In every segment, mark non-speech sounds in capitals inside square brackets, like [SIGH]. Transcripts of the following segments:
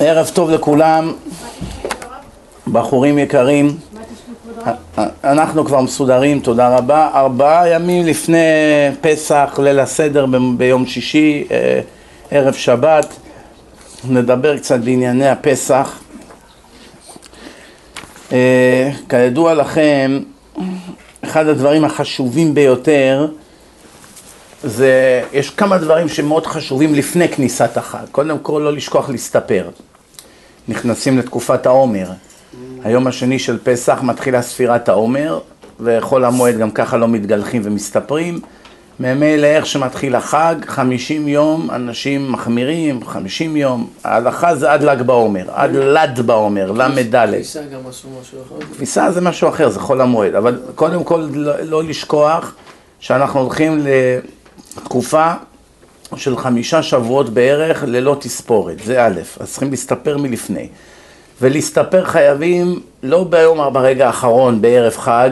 ערב טוב לכולם, בחורים יקרים, אנחנו כבר מסודרים, תודה רבה. ארבעה ימים לפני פסח, ליל הסדר ביום שישי, אה, ערב שבת, נדבר קצת בענייני הפסח. אה, כידוע לכם, אחד הדברים החשובים ביותר זה, יש כמה דברים שמאוד חשובים לפני כניסת החג. קודם כל, לא לשכוח להסתפר. נכנסים לתקופת העומר. היום השני של פסח מתחילה ספירת העומר, וחול המועד גם ככה לא מתגלחים ומסתפרים. ממילא איך שמתחיל החג, חמישים יום אנשים מחמירים, חמישים יום, ההלכה זה עד ל"ג בעומר, עד ל"ד בעומר, ל"ד. כביסה גם עשו משהו אחר? כביסה זה משהו אחר, זה חול המועד, אבל קודם כל לא, לא לשכוח שאנחנו הולכים לתקופה של חמישה שבועות בערך ללא תספורת, זה א', אז צריכים להסתפר מלפני. ולהסתפר חייבים לא ביום, ברגע האחרון, בערב חג,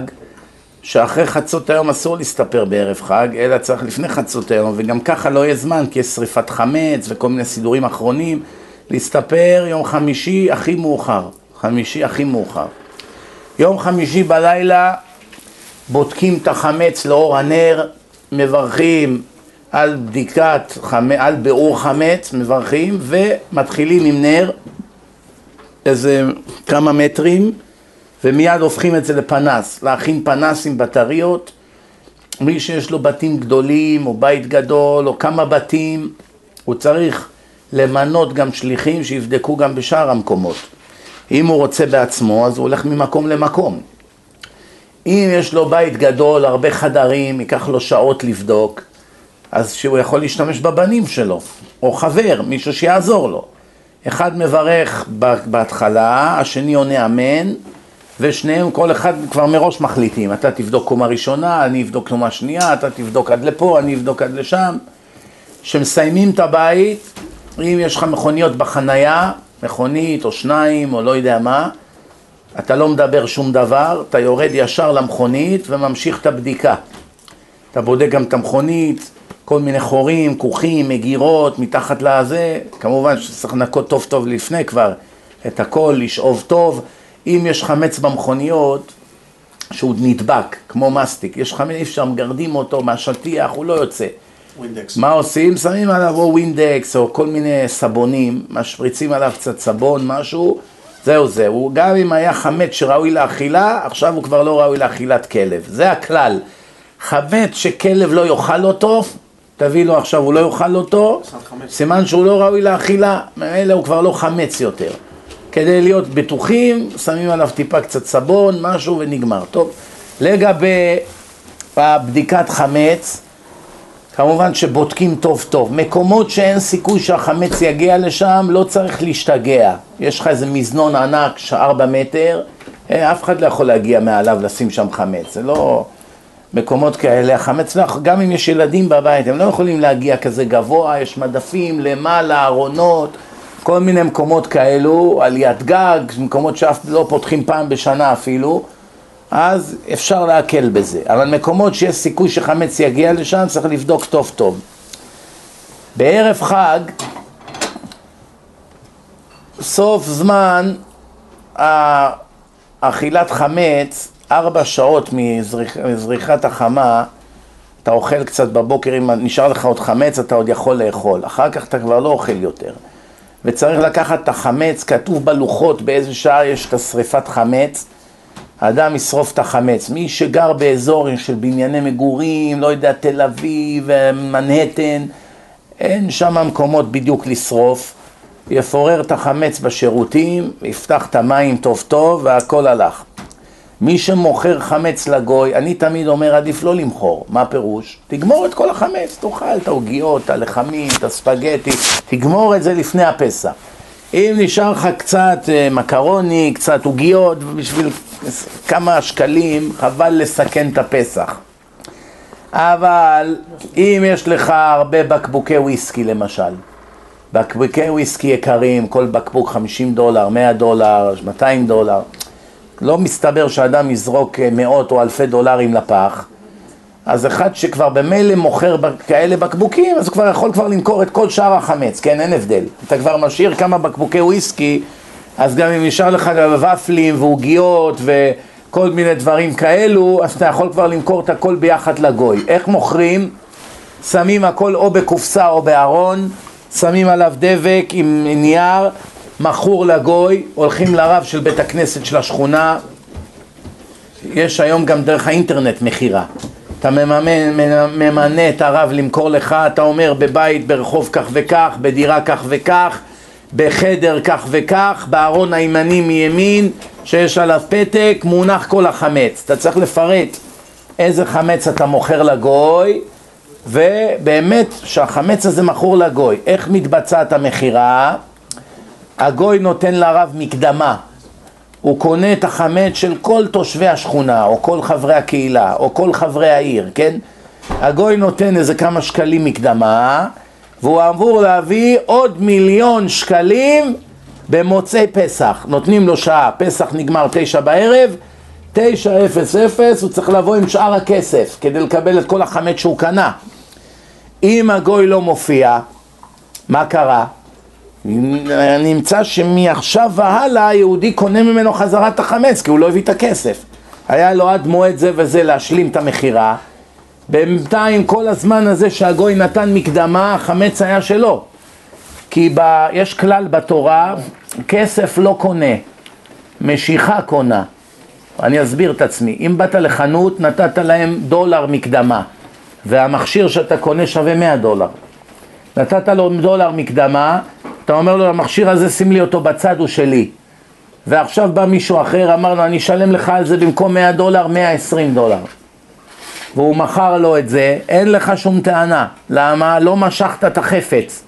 שאחרי חצות היום אסור להסתפר בערב חג, אלא צריך לפני חצות היום, וגם ככה לא יהיה זמן, כי יש שריפת חמץ וכל מיני סידורים אחרונים, להסתפר יום חמישי הכי מאוחר, חמישי הכי מאוחר. יום חמישי בלילה בודקים את החמץ לאור הנר, מברכים על בדיקת, על ביעור חמץ, מברכים, ומתחילים עם נר איזה כמה מטרים, ומיד הופכים את זה לפנס, להכין פנס עם בטריות. מי שיש לו בתים גדולים, או בית גדול, או כמה בתים, הוא צריך למנות גם שליחים שיבדקו גם בשאר המקומות. אם הוא רוצה בעצמו, אז הוא הולך ממקום למקום. אם יש לו בית גדול, הרבה חדרים, ייקח לו שעות לבדוק, אז שהוא יכול להשתמש בבנים שלו, או חבר, מישהו שיעזור לו. אחד מברך בהתחלה, השני עונה אמן, ושניהם, כל אחד כבר מראש מחליטים, אתה תבדוק קומה ראשונה, אני אבדוק קומה שנייה, אתה תבדוק עד לפה, אני אבדוק עד לשם. כשמסיימים את הבית, אם יש לך מכוניות בחנייה, מכונית או שניים או לא יודע מה, אתה לא מדבר שום דבר, אתה יורד ישר למכונית וממשיך את הבדיקה. אתה בודק גם את המכונית, כל מיני חורים, כוכים, מגירות, מתחת לזה, כמובן שצריך לנקות טוב טוב לפני כבר את הכל, לשאוב טוב. אם יש חמץ במכוניות שהוא נדבק, כמו מסטיק, יש חמץ, אי אפשר, מגרדים אותו מהשטיח, הוא לא יוצא. Windex. מה עושים? שמים עליו או Windex או כל מיני סבונים, משפריצים עליו קצת סבון, משהו, זהו זהו. גם אם היה חמץ שראוי לאכילה, עכשיו הוא כבר לא ראוי לאכילת כלב. זה הכלל. חמץ שכלב לא יאכל אותו, תביא לו עכשיו, הוא לא יאכל אותו, סימן שהוא לא ראוי לאכילה, ממילא הוא כבר לא חמץ יותר. כדי להיות בטוחים, שמים עליו טיפה קצת סבון, משהו ונגמר. טוב, לגבי הבדיקת חמץ, כמובן שבודקים טוב טוב. מקומות שאין סיכוי שהחמץ יגיע לשם, לא צריך להשתגע. יש לך איזה מזנון ענק, ארבע מטר, אה, אף אחד לא יכול להגיע מעליו לשים שם חמץ. זה לא... מקומות כאלה, החמץ, גם אם יש ילדים בבית, הם לא יכולים להגיע כזה גבוה, יש מדפים למעלה, ארונות, כל מיני מקומות כאלו, עליית גג, מקומות שאף לא פותחים פעם בשנה אפילו, אז אפשר להקל בזה. אבל מקומות שיש סיכוי שחמץ יגיע לשם, צריך לבדוק טוב טוב. בערב חג, סוף זמן אכילת חמץ, ארבע שעות מזריחת החמה, אתה אוכל קצת בבוקר, אם נשאר לך עוד חמץ, אתה עוד יכול לאכול. אחר כך אתה כבר לא אוכל יותר. וצריך לקחת את החמץ, כתוב בלוחות באיזה שעה יש את השריפת חמץ, האדם ישרוף את החמץ. מי שגר באזור של בנייני מגורים, לא יודע, תל אביב, מנהטן, אין שם מקומות בדיוק לשרוף. יפורר את החמץ בשירותים, יפתח את המים טוב טוב והכל הלך. מי שמוכר חמץ לגוי, אני תמיד אומר עדיף לא למכור, מה פירוש? תגמור את כל החמץ, תאכל את העוגיות, את הלחמים, את הספגטי, תגמור את זה לפני הפסח. אם נשאר לך קצת אה, מקרוני, קצת עוגיות, בשביל כמה שקלים, חבל לסכן את הפסח. אבל אם יש לך הרבה בקבוקי וויסקי למשל, בקבוקי וויסקי יקרים, כל בקבוק 50 דולר, 100 דולר, 200 דולר, לא מסתבר שאדם יזרוק מאות או אלפי דולרים לפח, אז אחד שכבר במילא מוכר כאלה בקבוקים, אז הוא כבר יכול כבר למכור את כל שאר החמץ, כן, אין הבדל. אתה כבר משאיר כמה בקבוקי וויסקי, אז גם אם נשאר לך גם ופלים ועוגיות וכל מיני דברים כאלו, אז אתה יכול כבר למכור את הכל ביחד לגוי. איך מוכרים? שמים הכל או בקופסה או בארון, שמים עליו דבק עם נייר, מכור לגוי, הולכים לרב של בית הכנסת של השכונה, יש היום גם דרך האינטרנט מכירה. אתה מממן, ממנה את הרב למכור לך, אתה אומר בבית ברחוב כך וכך, בדירה כך וכך, בחדר כך וכך, בארון הימני מימין, שיש עליו פתק, מונח כל החמץ. אתה צריך לפרט איזה חמץ אתה מוכר לגוי, ובאמת שהחמץ הזה מכור לגוי. איך מתבצעת המכירה? הגוי נותן לרב מקדמה. הוא קונה את החמץ של כל תושבי השכונה, או כל חברי הקהילה, או כל חברי העיר, כן? הגוי נותן איזה כמה שקלים מקדמה, והוא אמור להביא עוד מיליון שקלים במוצאי פסח. נותנים לו שעה, פסח נגמר תשע בערב, תשע אפס אפס, הוא צריך לבוא עם שאר הכסף כדי לקבל את כל החמץ שהוא קנה. אם הגוי לא מופיע, מה קרה? נמצא שמעכשיו והלאה היהודי קונה ממנו חזרה את החמץ כי הוא לא הביא את הכסף. היה לו עד מועד זה וזה להשלים את המכירה. בינתיים כל הזמן הזה שהגוי נתן מקדמה, החמץ היה שלו. כי ב... יש כלל בתורה, כסף לא קונה, משיכה קונה. אני אסביר את עצמי. אם באת לחנות, נתת להם דולר מקדמה, והמכשיר שאתה קונה שווה 100 דולר. נתת לו דולר מקדמה, אתה אומר לו, המכשיר הזה שים לי אותו בצד, הוא שלי. ועכשיו בא מישהו אחר, אמר לו, אני אשלם לך על זה במקום 100 דולר, 120 דולר. והוא מכר לו את זה, אין לך שום טענה. למה? לא משכת את החפץ.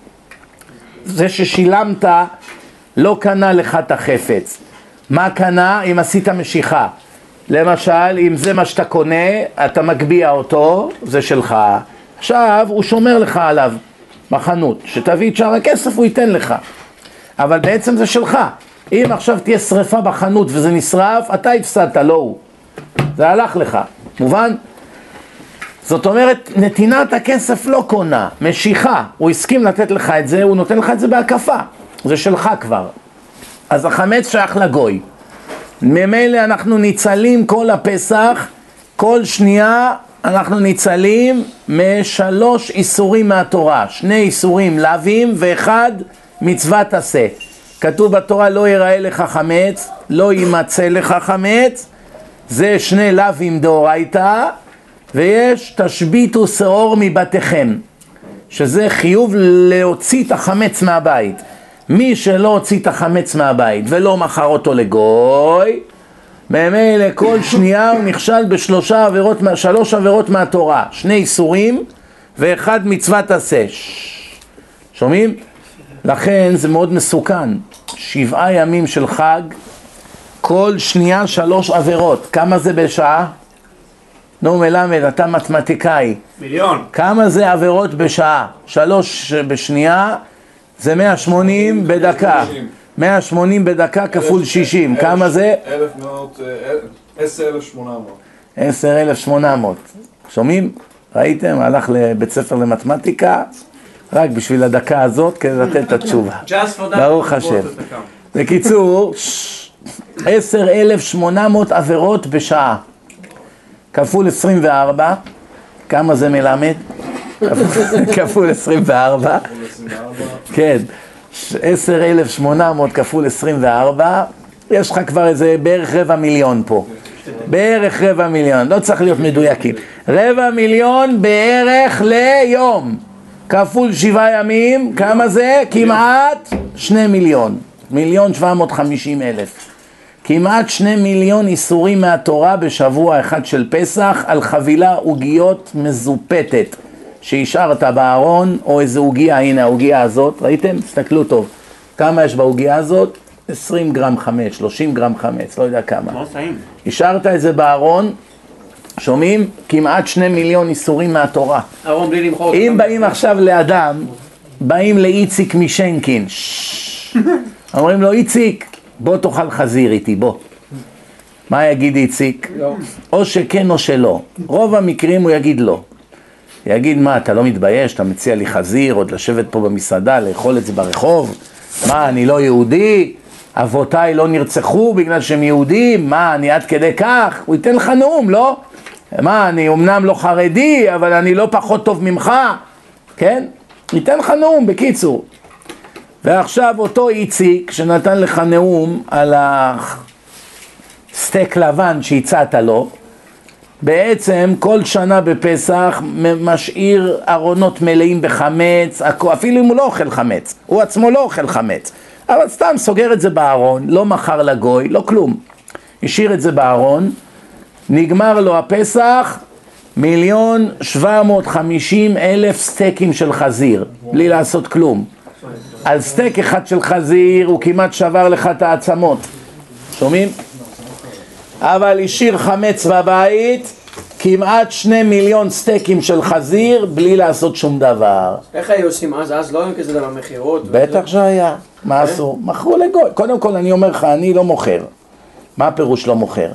זה ששילמת לא קנה לך את החפץ. מה קנה? אם עשית משיכה. למשל, אם זה מה שאתה קונה, אתה מגביה אותו, זה שלך. עכשיו, הוא שומר לך עליו בחנות. שתביא את שאר הכסף, הוא ייתן לך. אבל בעצם זה שלך. אם עכשיו תהיה שריפה בחנות וזה נשרף, אתה הפסדת, לא הוא. זה הלך לך. מובן? זאת אומרת, נתינת הכסף לא קונה, משיכה. הוא הסכים לתת לך את זה, הוא נותן לך את זה בהקפה. זה שלך כבר. אז החמץ שייך לגוי. ממילא אנחנו ניצלים כל הפסח, כל שנייה אנחנו ניצלים משלוש איסורים מהתורה. שני איסורים לאווים ואחד מצוות עשה. כתוב בתורה לא ייראה לך חמץ, לא יימצא לך חמץ, זה שני לאווים דאורייתא, ויש תשביתו שאור מבתיכם, שזה חיוב להוציא את החמץ מהבית. מי שלא הוציא את החמץ מהבית ולא מכר אותו לגוי, ממילא כל שנייה הוא נכשל בשלושה עבירות, שלוש עבירות מהתורה, שני איסורים ואחד מצוות עשה. שומעים? לכן זה מאוד מסוכן. שבעה ימים של חג, כל שנייה שלוש עבירות. כמה זה בשעה? נו מלמד, אתה מתמטיקאי. מיליון. כמה זה עבירות בשעה? שלוש בשנייה זה 180 בדקה. 180 בדקה כפול 60, כמה זה? 10,800. 10,800. שומעים? ראיתם? הלך לבית ספר למתמטיקה רק בשביל הדקה הזאת כדי לתת את התשובה. [LAUGHS] Just for that. ברוך השם. בקיצור, 10,800 עבירות בשעה. כפול 24, כמה זה מלמד? [LAUGHS] כפול- כפול 24, כן, 10,800 כפול 24, יש לך כבר איזה בערך רבע מיליון פה. בערך רבע מיליון, לא צריך להיות מדויקים. רבע מיליון בערך ליום. כפול שבעה ימים, כמה זה? כמעט שני מיליון. מיליון שבע מאות חמישים אלף. כמעט שני מיליון איסורים מהתורה בשבוע אחד של פסח על חבילה עוגיות מזופתת שהשארת בארון או איזה עוגיה, הנה העוגיה הזאת, ראיתם? תסתכלו טוב. כמה יש בעוגיה הזאת? 20 גרם חמץ, 30 גרם חמץ, לא יודע כמה. טעים. השארת את זה בארון, שומעים? כמעט שני מיליון איסורים מהתורה. ארון בלי למחור. אם באים עכשיו לאדם, באים לאיציק משנקין. [LAUGHS] אומרים לו, איציק, בוא תאכל חזיר איתי, בוא. מה יגיד איציק? לא. או שכן או שלא. רוב המקרים הוא יגיד לא. יגיד, מה, אתה לא מתבייש? אתה מציע לי חזיר, עוד לשבת פה במסעדה, לאכול את זה ברחוב? מה, אני לא יהודי? אבותיי לא נרצחו בגלל שהם יהודים? מה, אני עד כדי כך? הוא ייתן לך נאום, לא? מה, אני אמנם לא חרדי, אבל אני לא פחות טוב ממך, כן? ייתן לך נאום, בקיצור. ועכשיו אותו איציק שנתן לך נאום על הסטייק לבן שהצעת לו, בעצם כל שנה בפסח משאיר ארונות מלאים בחמץ, אפילו אם הוא לא אוכל חמץ, הוא עצמו לא אוכל חמץ, אבל סתם סוגר את זה בארון, לא מכר לגוי, לא כלום. השאיר את זה בארון, נגמר לו הפסח, מיליון שבע מאות חמישים אלף סטייקים של חזיר, בלי לעשות כלום. על סטייק אחד של חזיר הוא כמעט שבר לך את העצמות, שומעים? אבל השאיר חמץ בבית, כמעט שני מיליון סטייקים של חזיר, בלי לעשות שום דבר. איך היו עושים אז? אז לא היה כזה דבר מכירות? בטח שהיה. מה עשו? מכרו לגוי. קודם כל אני אומר לך, אני לא מוכר. מה הפירוש לא מוכר?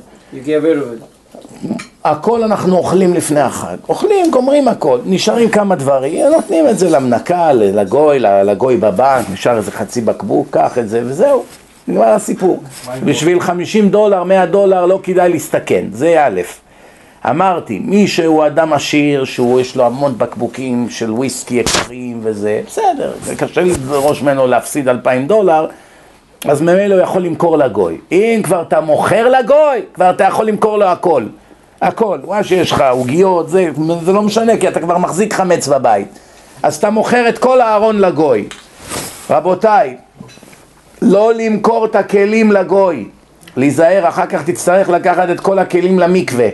הכל אנחנו אוכלים לפני החג. אוכלים, גומרים הכל. נשארים כמה דברים, נותנים את זה למנקה, לגוי, לגוי בבנק, נשאר איזה חצי בקבוק, קח את זה וזהו. נגמר הסיפור. בשביל 50 דולר, 100 דולר, לא כדאי להסתכן. זה א'. אמרתי, מי שהוא אדם עשיר, שהוא יש לו המון בקבוקים של וויסקי יקרים וזה, בסדר, זה קשה לדרוש ממנו להפסיד 2,000 דולר, אז ממילא הוא יכול למכור לגוי. אם כבר אתה מוכר לגוי, כבר אתה יכול למכור לו הכל. הכל, מה שיש לך, עוגיות, זה, זה לא משנה, כי אתה כבר מחזיק חמץ בבית. אז אתה מוכר את כל הארון לגוי. רבותיי, לא למכור את הכלים לגוי. להיזהר, אחר כך תצטרך לקחת את כל הכלים למקווה.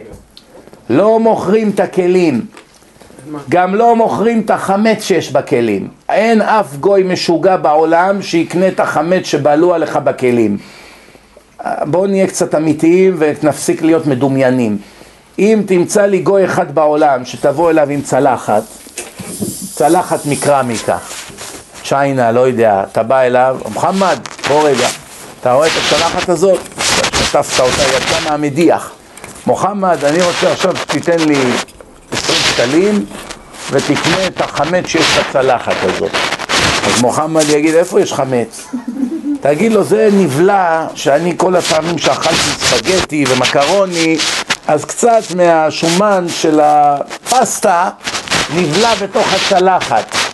לא מוכרים את הכלים. גם לא מוכרים את החמץ שיש בכלים. אין אף גוי משוגע בעולם שיקנה את החמץ שבעלו עליך בכלים. בואו נהיה קצת אמיתיים ונפסיק להיות מדומיינים. אם תמצא לי גוי אחד בעולם שתבוא אליו עם צלחת, צלחת מקרמיקה, צ'יינה, לא יודע, אתה בא אליו, מוחמד, בוא רגע, אתה רואה את הצלחת הזאת? שטפת אותה, יצא מהמדיח. מוחמד, אני רוצה עכשיו שתיתן לי 20 שקלים ותקנה את החמץ שיש בצלחת הזאת. אז מוחמד יגיד, איפה יש חמץ? תגיד לו, זה נבלע שאני כל הפעמים שאכלתי ספגטי ומקרוני, אז קצת מהשומן של הפסטה נבלע בתוך הצלחת.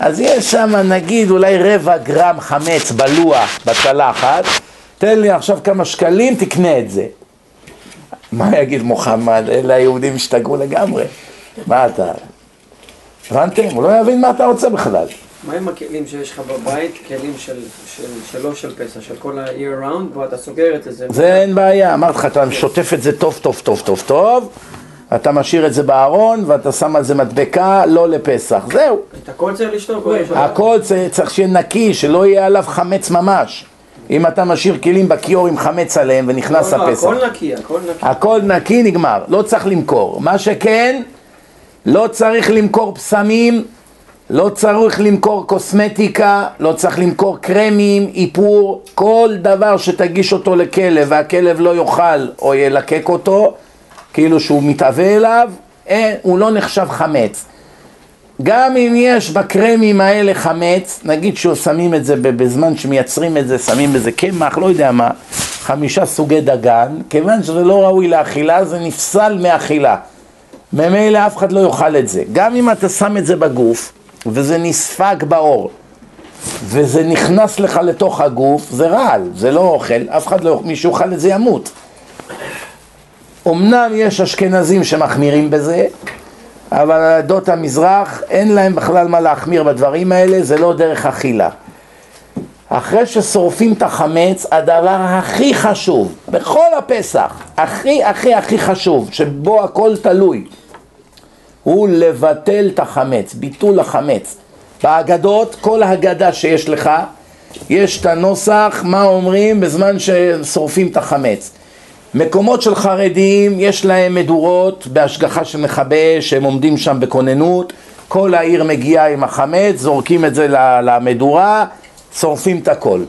אז יש שם נגיד אולי רבע גרם חמץ בלוח בצלחת, תן לי עכשיו כמה שקלים, תקנה את זה. מה יגיד מוחמד? אלה היהודים השתגעו לגמרי. מה אתה... הבנתם? הוא לא יבין מה אתה רוצה בכלל. מה עם הכלים שיש לך בבית, כלים של, של, שלא של פסח, של כל ה-year round, ואתה סוגר את זה? זה אין בעיה, אמרתי לך, אתה שוטף את זה טוב טוב טוב טוב טוב, אתה משאיר את זה בארון ואתה שם על זה מדבקה, לא לפסח, זהו. את הכל צריך לשתוק? הכל צריך שיהיה נקי, שלא יהיה עליו חמץ ממש. אם אתה משאיר כלים בכיור עם חמץ עליהם ונכנס לא, לא, הפסח. הכל נקי, הכל נקי. הכל נקי נגמר, לא צריך למכור. מה שכן, לא צריך למכור פסמים, לא צריך למכור קוסמטיקה, לא צריך למכור קרמים, איפור, כל דבר שתגיש אותו לכלב והכלב לא יאכל או ילקק אותו, כאילו שהוא מתאווה אליו, אין, הוא לא נחשב חמץ. גם אם יש בקרמים האלה חמץ, נגיד ששמים את זה בזמן שמייצרים את זה, שמים בזה קמח, לא יודע מה, חמישה סוגי דגן, כיוון שזה לא ראוי לאכילה, זה נפסל מאכילה. ממילא אף אחד לא יאכל את זה. גם אם אתה שם את זה בגוף, וזה נספג בעור, וזה נכנס לך לתוך הגוף, זה רעל, זה לא אוכל, אף אחד לא, מי שאוכל את זה ימות. אמנם יש אשכנזים שמחמירים בזה, אבל עדות המזרח אין להם בכלל מה להחמיר בדברים האלה, זה לא דרך אכילה. אחרי ששורפים את החמץ, הדבר הכי חשוב, בכל הפסח, הכי הכי הכי חשוב, שבו הכל תלוי, הוא לבטל את החמץ, ביטול החמץ. בהגדות, כל הגדה שיש לך, יש את הנוסח, מה אומרים בזמן ששורפים את החמץ. מקומות של חרדים, יש להם מדורות בהשגחה של מכבה, שהם עומדים שם בכוננות, כל העיר מגיעה עם החמץ, זורקים את זה למדורה, שורפים את הכל.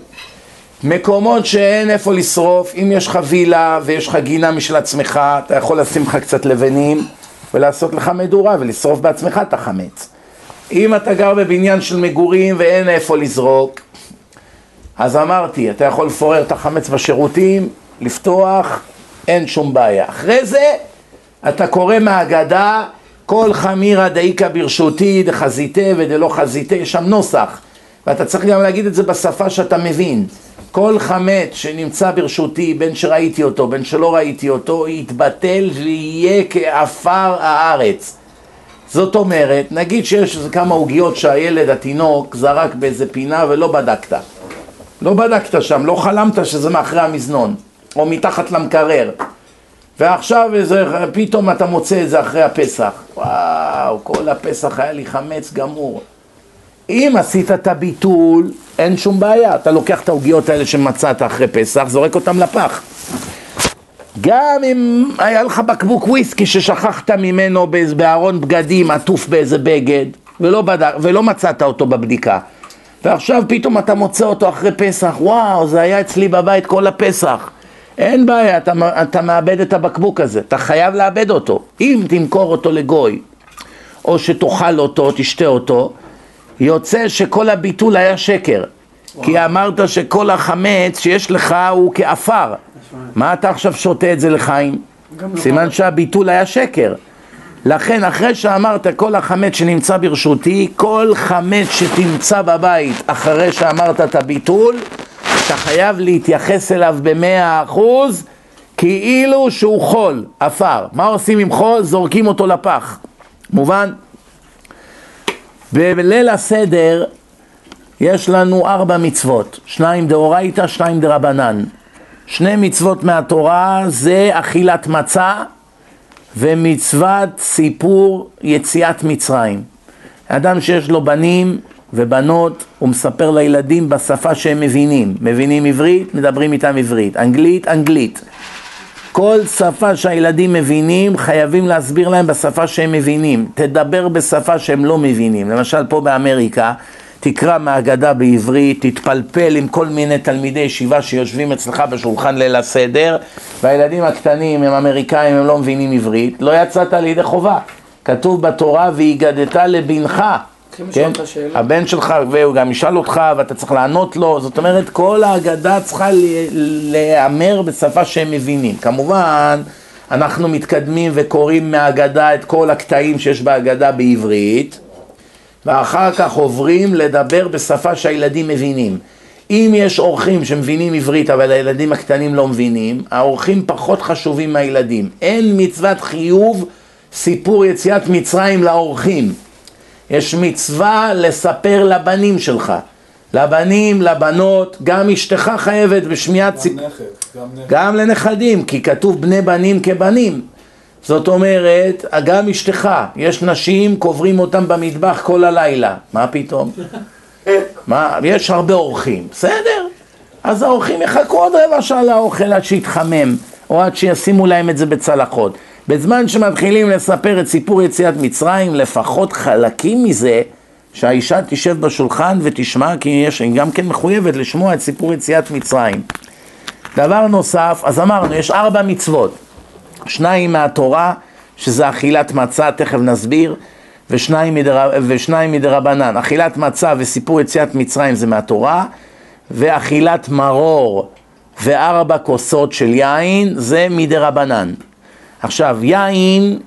מקומות שאין איפה לשרוף, אם יש לך וילה ויש לך גינה משל עצמך, אתה יכול לשים לך קצת לבנים ולעשות לך מדורה ולשרוף בעצמך את החמץ. אם אתה גר בבניין של מגורים ואין איפה לזרוק, אז אמרתי, אתה יכול לפורר את החמץ בשירותים, לפתוח, אין שום בעיה. אחרי זה, אתה קורא מהאגדה, כל חמירא דאיכא ברשותי דחזיתה ודלא חזיתה, יש שם נוסח, ואתה צריך גם להגיד את זה בשפה שאתה מבין. כל חמץ שנמצא ברשותי, בין שראיתי אותו, בין שלא ראיתי אותו, יתבטל ויהיה כעפר הארץ. זאת אומרת, נגיד שיש איזה כמה עוגיות שהילד, התינוק, זרק באיזה פינה ולא בדקת. לא בדקת שם, לא חלמת שזה מאחרי המזנון, או מתחת למקרר. ועכשיו איזה, פתאום אתה מוצא את זה אחרי הפסח. וואו, כל הפסח היה לי חמץ גמור. אם עשית את הביטול, אין שום בעיה. אתה לוקח את העוגיות האלה שמצאת אחרי פסח, זורק אותן לפח. גם אם היה לך בקבוק וויסקי ששכחת ממנו בארון בגדים עטוף באיזה בגד ולא, בדק, ולא מצאת אותו בבדיקה ועכשיו פתאום אתה מוצא אותו אחרי פסח, וואו, זה היה אצלי בבית כל הפסח. אין בעיה, אתה, אתה מאבד את הבקבוק הזה, אתה חייב לאבד אותו. אם תמכור אותו לגוי, או שתאכל אותו, או תשתה אותו, יוצא שכל הביטול היה שקר. וואו. כי אמרת שכל החמץ שיש לך הוא כעפר. מה אתה עכשיו שותה את זה לחיים? סימן שהביטול היה שקר. לכן אחרי שאמרת כל החמץ שנמצא ברשותי, כל חמץ שתמצא בבית אחרי שאמרת את הביטול, אתה חייב להתייחס אליו במאה אחוז כאילו שהוא חול, עפר. מה עושים עם חול? זורקים אותו לפח. מובן? בליל הסדר יש לנו ארבע מצוות, שניים דאורייתא, שניים דרבנן. שני מצוות מהתורה זה אכילת מצה ומצוות סיפור יציאת מצרים. אדם שיש לו בנים ובנות, הוא מספר לילדים בשפה שהם מבינים. מבינים עברית, מדברים איתם עברית. אנגלית, אנגלית. כל שפה שהילדים מבינים, חייבים להסביר להם בשפה שהם מבינים. תדבר בשפה שהם לא מבינים. למשל פה באמריקה, תקרא מהגדה בעברית, תתפלפל עם כל מיני תלמידי ישיבה שיושבים אצלך בשולחן ליל הסדר, והילדים הקטנים הם אמריקאים, הם לא מבינים עברית, לא יצאת לידי חובה. כתוב בתורה, והגדת לבנך. כן? הבן שלך, והוא גם ישאל אותך ואתה צריך לענות לו, זאת אומרת כל ההגדה צריכה להיאמר בשפה שהם מבינים. כמובן, אנחנו מתקדמים וקוראים מההגדה את כל הקטעים שיש בהגדה בעברית, ואחר כך עוברים לדבר בשפה שהילדים מבינים. אם יש אורחים שמבינים עברית אבל הילדים הקטנים לא מבינים, האורחים פחות חשובים מהילדים. אין מצוות חיוב סיפור יציאת מצרים לאורחים. יש מצווה לספר לבנים שלך. לבנים, לבנות, גם אשתך חייבת בשמיעת סיפור. גם. גם לנכדים, כי כתוב בני בנים כבנים. זאת אומרת, גם אשתך, יש נשים, קוברים אותם במטבח כל הלילה. מה פתאום? [LAUGHS] מה, יש הרבה אורחים, בסדר. אז האורחים יחכו עוד רבע שעה לאוכל עד שיתחמם, או עד שישימו להם את זה בצלחות. בזמן שמתחילים לספר את סיפור יציאת מצרים, לפחות חלקים מזה, שהאישה תשב בשולחן ותשמע, כי יש, היא גם כן מחויבת לשמוע את סיפור יציאת מצרים. דבר נוסף, אז אמרנו, יש ארבע מצוות. שניים מהתורה, שזה אכילת מצה, תכף נסביר, ושניים, מדר... ושניים מדרבנן. אכילת מצה וסיפור יציאת מצרים זה מהתורה, ואכילת מרור וארבע כוסות של יין זה מדרבנן. עכשיו, יין,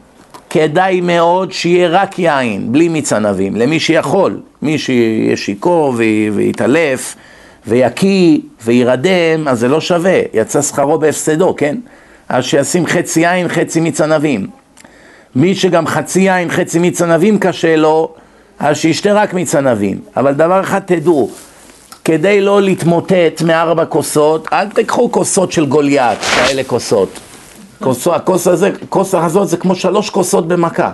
כדאי מאוד שיהיה רק יין, בלי מיץ ענבים, למי שיכול, מי שיהיה שיכור ויתעלף ויקיא וירדם, אז זה לא שווה, יצא שכרו בהפסדו, כן? אז שישים חצי יין, חצי מיץ ענבים. מי שגם חצי יין, חצי מיץ ענבים קשה לו, אז שישתה רק מיץ ענבים. אבל דבר אחד תדעו, כדי לא להתמוטט מארבע כוסות, אל תקחו כוסות של גוליית, כאלה כוסות. כוס, הכוס הזה, כוס הזאת זה כמו שלוש כוסות במכה.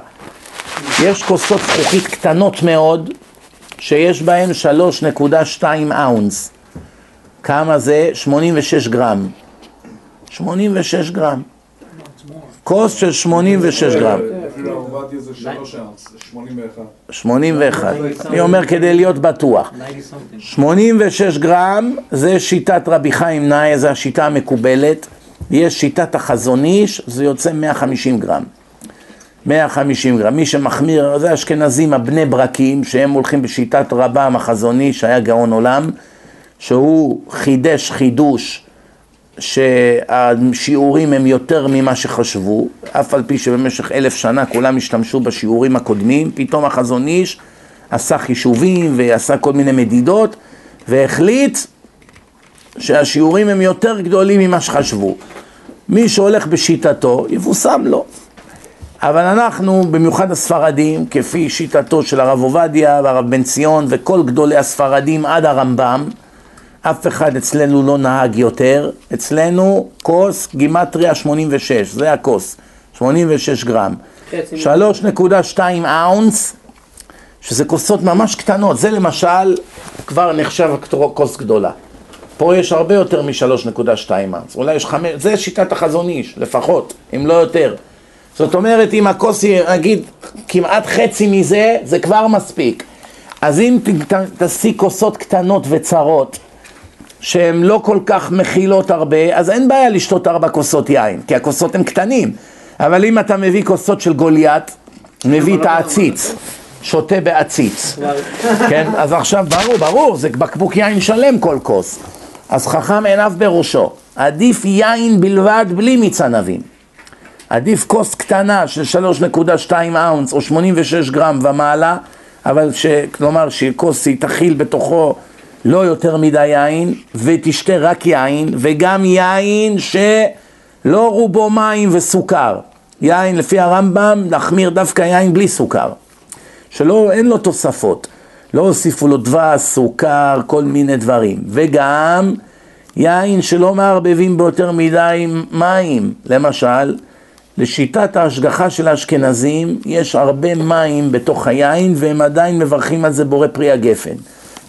יש כוסות זכוכית קטנות מאוד, שיש בהן 3.2 אאונס. כמה זה? 86 גרם. 86 גרם. כוס של 86 גרם. עובדיה זה שלוש ארץ, 81. 81. אני אומר כדי להיות בטוח. 90 something. 86 גרם זה שיטת רבי חיים נאי, זו השיטה המקובלת. יש שיטת החזון איש, זה יוצא 150 גרם. 150 גרם. מי שמחמיר, זה אשכנזים הבני ברקים, שהם הולכים בשיטת רבם החזון איש, שהיה גאון עולם, שהוא חידש חידוש שהשיעורים הם יותר ממה שחשבו, אף על פי שבמשך אלף שנה כולם השתמשו בשיעורים הקודמים, פתאום החזון איש עשה חישובים ועשה כל מיני מדידות והחליט שהשיעורים הם יותר גדולים ממה שחשבו. מי שהולך בשיטתו, יבושם לו. אבל אנחנו, במיוחד הספרדים, כפי שיטתו של הרב עובדיה והרב בן ציון וכל גדולי הספרדים עד הרמב"ם, אף אחד אצלנו לא נהג יותר, אצלנו כוס גימטריה 86, זה הכוס, 86 גרם. חצי 3.2 אאונס, שזה כוסות ממש קטנות, זה למשל כבר נחשב כוס גדולה. פה יש הרבה יותר מ-3.2 אאונס, אולי יש חמש, זה שיטת החזון איש, לפחות, אם לא יותר. זאת אומרת, אם הכוס היא, נגיד, כמעט חצי מזה, זה כבר מספיק. אז אם ת- ת- תעשי כוסות קטנות וצרות, שהן לא כל כך מכילות הרבה, אז אין בעיה לשתות ארבע כוסות יין, כי הכוסות הן קטנים. אבל אם אתה מביא כוסות של גוליית, מביא את העציץ, שותה בעציץ, כן? אז עכשיו, ברור, ברור, זה בקבוק יין שלם כל כוס. אז חכם עיניו בראשו, עדיף יין בלבד בלי מיץ ענבים. עדיף כוס קטנה של 3.2 אאונס או 86 גרם ומעלה, אבל ש... כלומר שכוס היא תכיל בתוכו לא יותר מדי יין, ותשתה רק יין, וגם יין שלא רובו מים וסוכר. יין, לפי הרמב"ם, להחמיר דווקא יין בלי סוכר. שלא, אין לו תוספות. לא הוסיפו לו דבש, סוכר, כל מיני דברים. וגם יין שלא מערבבים בו יותר מדי מים. למשל, לשיטת ההשגחה של האשכנזים, יש הרבה מים בתוך היין, והם עדיין מברכים על זה בורא פרי הגפן.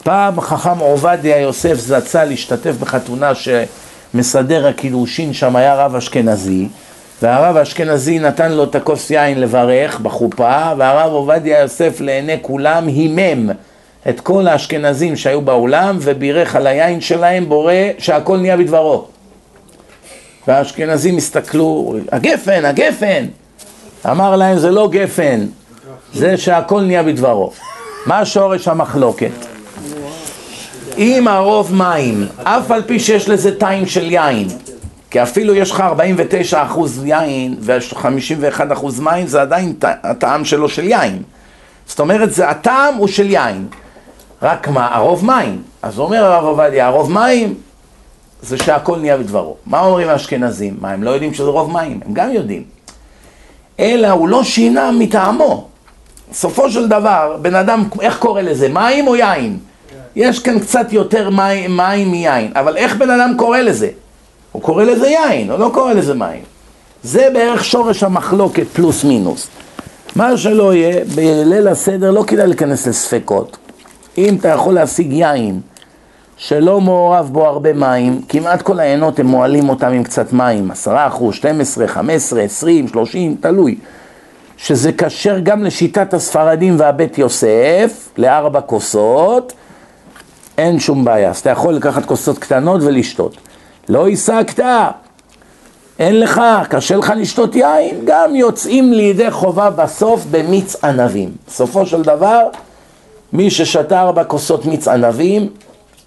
פעם חכם עובדיה יוסף זצ"ל להשתתף בחתונה שמסדר הקידושין שם היה רב אשכנזי, והרב האשכנזי נתן לו את הכוס יין לברך בחופה, והרב עובדיה יוסף לעיני כולם הימם את כל האשכנזים שהיו באולם, ובירך על היין שלהם בורא שהכל נהיה בדברו. והאשכנזים הסתכלו, הגפן, הגפן! אמר להם, זה לא גפן, זה שהכל נהיה בדברו. מה שורש המחלוקת? אם הרוב מים, אף על פי שיש לזה טיים של יין, כי אפילו יש לך 49 אחוז יין ו-51 אחוז מים, זה עדיין הטעם שלו של יין. זאת אומרת, זה הטעם הוא של יין. רק מה, הרוב מים. אז אומר הרב עובדיה, הרוב מים זה שהכל נהיה בדברו. מה אומרים האשכנזים? מה, הם לא יודעים שזה רוב מים? הם גם יודעים. אלא הוא לא שינה מטעמו. בסופו של דבר, בן אדם, איך קורא לזה? מים או יין? יש כאן קצת יותר מים, מים מיין, אבל איך בן אדם קורא לזה? הוא קורא לזה יין, הוא לא קורא לזה מים. זה בערך שורש המחלוקת פלוס מינוס. מה שלא יהיה, בליל הסדר לא כדאי להיכנס לספקות. אם אתה יכול להשיג יין שלא מעורב בו הרבה מים, כמעט כל העיינות הם מועלים אותם עם קצת מים, 10 אחוז, 12, 15, 20, 30, תלוי. שזה כשר גם לשיטת הספרדים והבית יוסף, לארבע כוסות, אין שום בעיה. אז אתה יכול לקחת כוסות קטנות ולשתות. לא השגת, אין לך, קשה לך לשתות יין, גם יוצאים לידי חובה בסוף במיץ ענבים. בסופו של דבר, מי ששתה ארבע כוסות מיץ ענבים,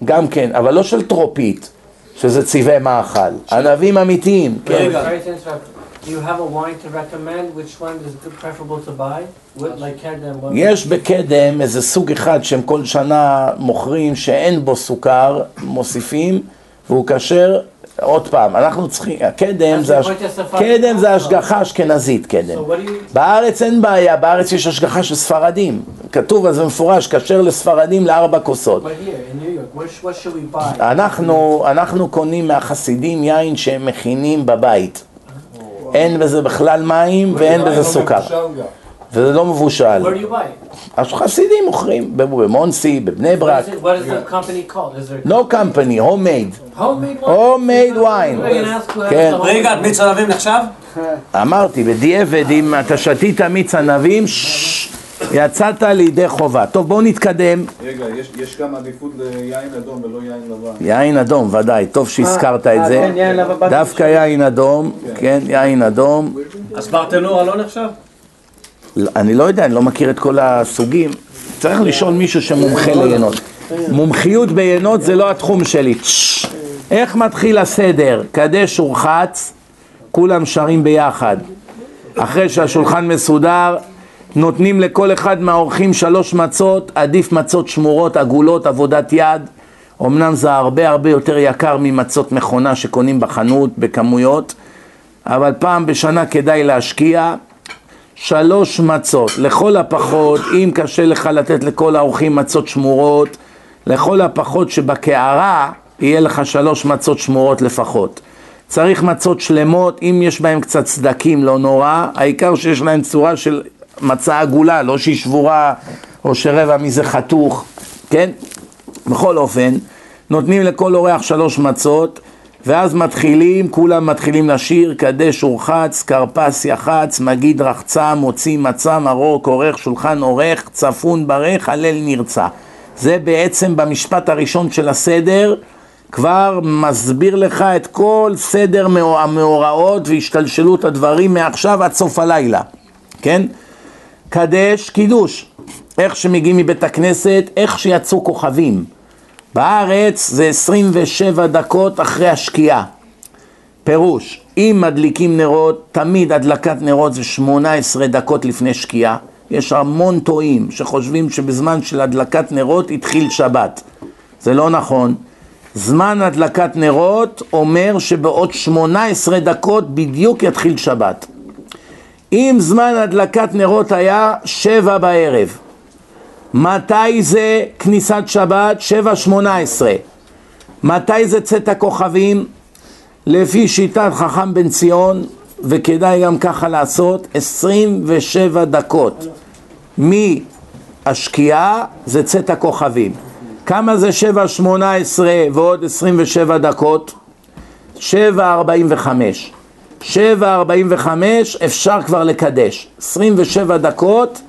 גם כן, אבל לא של טרופית, שזה צבעי מאכל, ענבים אמיתיים, כן. יש בקדם איזה סוג אחד שהם כל שנה מוכרים שאין בו סוכר, מוסיפים, והוא כשר, עוד פעם, אנחנו צריכים, הקדם אז זה, הש- קדם זה. השגחה אשכנזית, קדם. So. בארץ אין בעיה, בארץ יש השגחה של ספרדים. כתוב על זה מפורש, כשר לספרדים לארבע כוסות. אנחנו, אנחנו קונים מהחסידים יין שהם מכינים בבית. אין בזה בכלל מים ואין בזה סוקר. וזה לא מבושל. Where do you buy it? אז חסידים מוכרים, במונסי, בבני What ברק. is, it, what is the company called? Is there No company, homemade. homemade wine? Homemade wine. We're gonna ask who has כן. רגע, מיץ ענבים נחשב? אמרתי, בדיעבד, אם אתה שתית מיץ ענבים, יצאת לידי חובה. טוב, בואו נתקדם. רגע, יש- יש גם עדיפות ליין אדום ולא יין לבן. יין אדום, ודאי, טוב שהזכרת את אה, זה. כן. דווקא יין אדום, כן, יין אדום. אז ברטנורה לא נחשב? אני לא יודע, אני לא מכיר את כל הסוגים. צריך לשאול מישהו שמומחה ליינות. מומחיות ביינות זה לא התחום שלי. איך מתחיל הסדר? קדש ורחץ, כולם שרים ביחד. אחרי שהשולחן מסודר, נותנים לכל אחד מהאורחים שלוש מצות, עדיף מצות שמורות, עגולות, עבודת יד. אמנם זה הרבה הרבה יותר יקר ממצות מכונה שקונים בחנות בכמויות, אבל פעם בשנה כדאי להשקיע. שלוש מצות, לכל הפחות, אם קשה לך לתת לכל האורחים מצות שמורות, לכל הפחות שבקערה יהיה לך שלוש מצות שמורות לפחות. צריך מצות שלמות, אם יש בהם קצת סדקים לא נורא, העיקר שיש להם צורה של מצה עגולה, לא שהיא שבורה או שרבע מזה חתוך, כן? בכל אופן, נותנים לכל אורח שלוש מצות, ואז מתחילים, כולם מתחילים לשיר, קדש ורחץ, כרפס יחץ, מגיד רחצה, מוציא מצה, מרור כורך, שולחן עורך, צפון ברך, הלל נרצה. זה בעצם במשפט הראשון של הסדר, כבר מסביר לך את כל סדר מאו- המאורעות והשתלשלות הדברים מעכשיו עד סוף הלילה, כן? קדש, קידוש. איך שמגיעים מבית הכנסת, איך שיצאו כוכבים. בארץ זה 27 דקות אחרי השקיעה. פירוש, אם מדליקים נרות, תמיד הדלקת נרות זה 18 דקות לפני שקיעה. יש המון טועים שחושבים שבזמן של הדלקת נרות התחיל שבת. זה לא נכון. זמן הדלקת נרות אומר שבעוד 18 דקות בדיוק יתחיל שבת. אם זמן הדלקת נרות היה שבע בערב, מתי זה כניסת שבת? שבע שמונה עשרה. מתי זה צאת הכוכבים? לפי שיטת חכם בן ציון, וכדאי גם ככה לעשות, 27 דקות מהשקיעה זה צאת הכוכבים. כמה זה 7 18 ועוד 27 דקות? 7 45. 7 45 אפשר כבר לקדש. 27 דקות,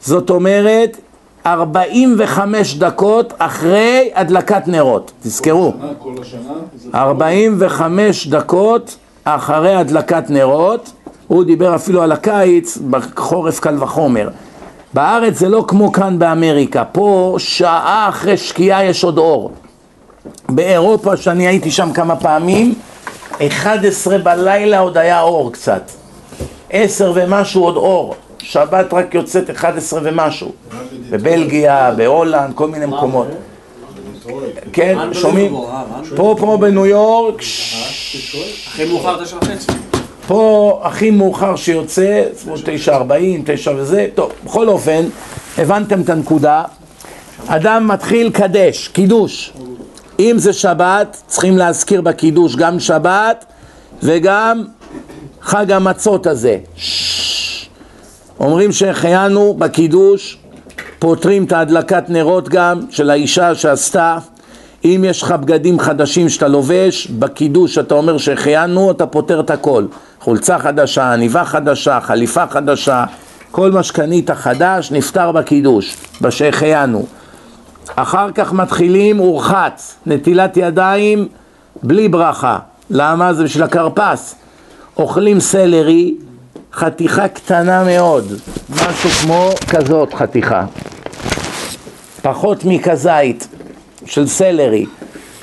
זאת אומרת 45 דקות אחרי הדלקת נרות. תזכרו. כל השנה, זה 45 דקות אחרי הדלקת נרות, הוא דיבר אפילו על הקיץ, בחורף קל וחומר. בארץ זה לא כמו כאן באמריקה, פה שעה אחרי שקיעה יש עוד אור. באירופה, שאני הייתי שם כמה פעמים, 11 בלילה עוד היה אור קצת. 10 ומשהו עוד אור. שבת רק יוצאת 11 ומשהו. בבלגיה, בהולנד, כל מיני מקומות. כן, שומעים? פה, פה בניו יורק, הכי מאוחר תשע וחצי. פה הכי מאוחר שיוצא, כמו 9.40, 9 וזה, טוב, בכל אופן, הבנתם את הנקודה. אדם מתחיל קדש, קידוש. אם זה שבת, צריכים להזכיר בקידוש גם שבת וגם חג המצות הזה. אומרים שהחיינו בקידוש, פותרים את ההדלקת נרות גם של האישה שעשתה. אם יש לך בגדים חדשים שאתה לובש, בקידוש אתה אומר שהחיינו, אתה פותר את הכל. חולצה חדשה, עניבה חדשה, חליפה חדשה, כל מה שקנית חדש נפתר בקידוש, בשהחיינו. אחר כך מתחילים ורחץ, נטילת ידיים בלי ברכה. למה? זה בשביל הכרפס. אוכלים סלרי, חתיכה קטנה מאוד, משהו כמו כזאת חתיכה. פחות מכזית של סלרי.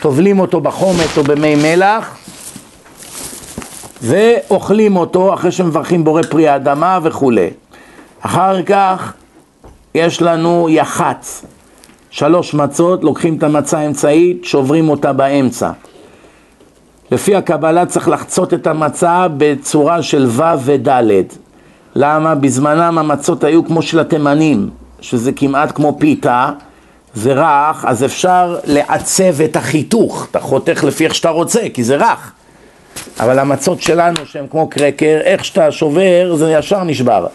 טובלים אותו בחומץ או במי מלח ואוכלים אותו אחרי שמברכים בורא פרי האדמה וכולי. אחר כך יש לנו יח"צ, שלוש מצות, לוקחים את המצה האמצעית, שוברים אותה באמצע. לפי הקבלה צריך לחצות את המצה בצורה של ו' וד'. למה? בזמנם המצות היו כמו של התימנים, שזה כמעט כמו פיתה, זה רך, אז אפשר לעצב את החיתוך, אתה חותך לפי איך שאתה רוצה, כי זה רך. אבל המצות שלנו שהן כמו קרקר, איך שאתה שובר זה ישר נשבר.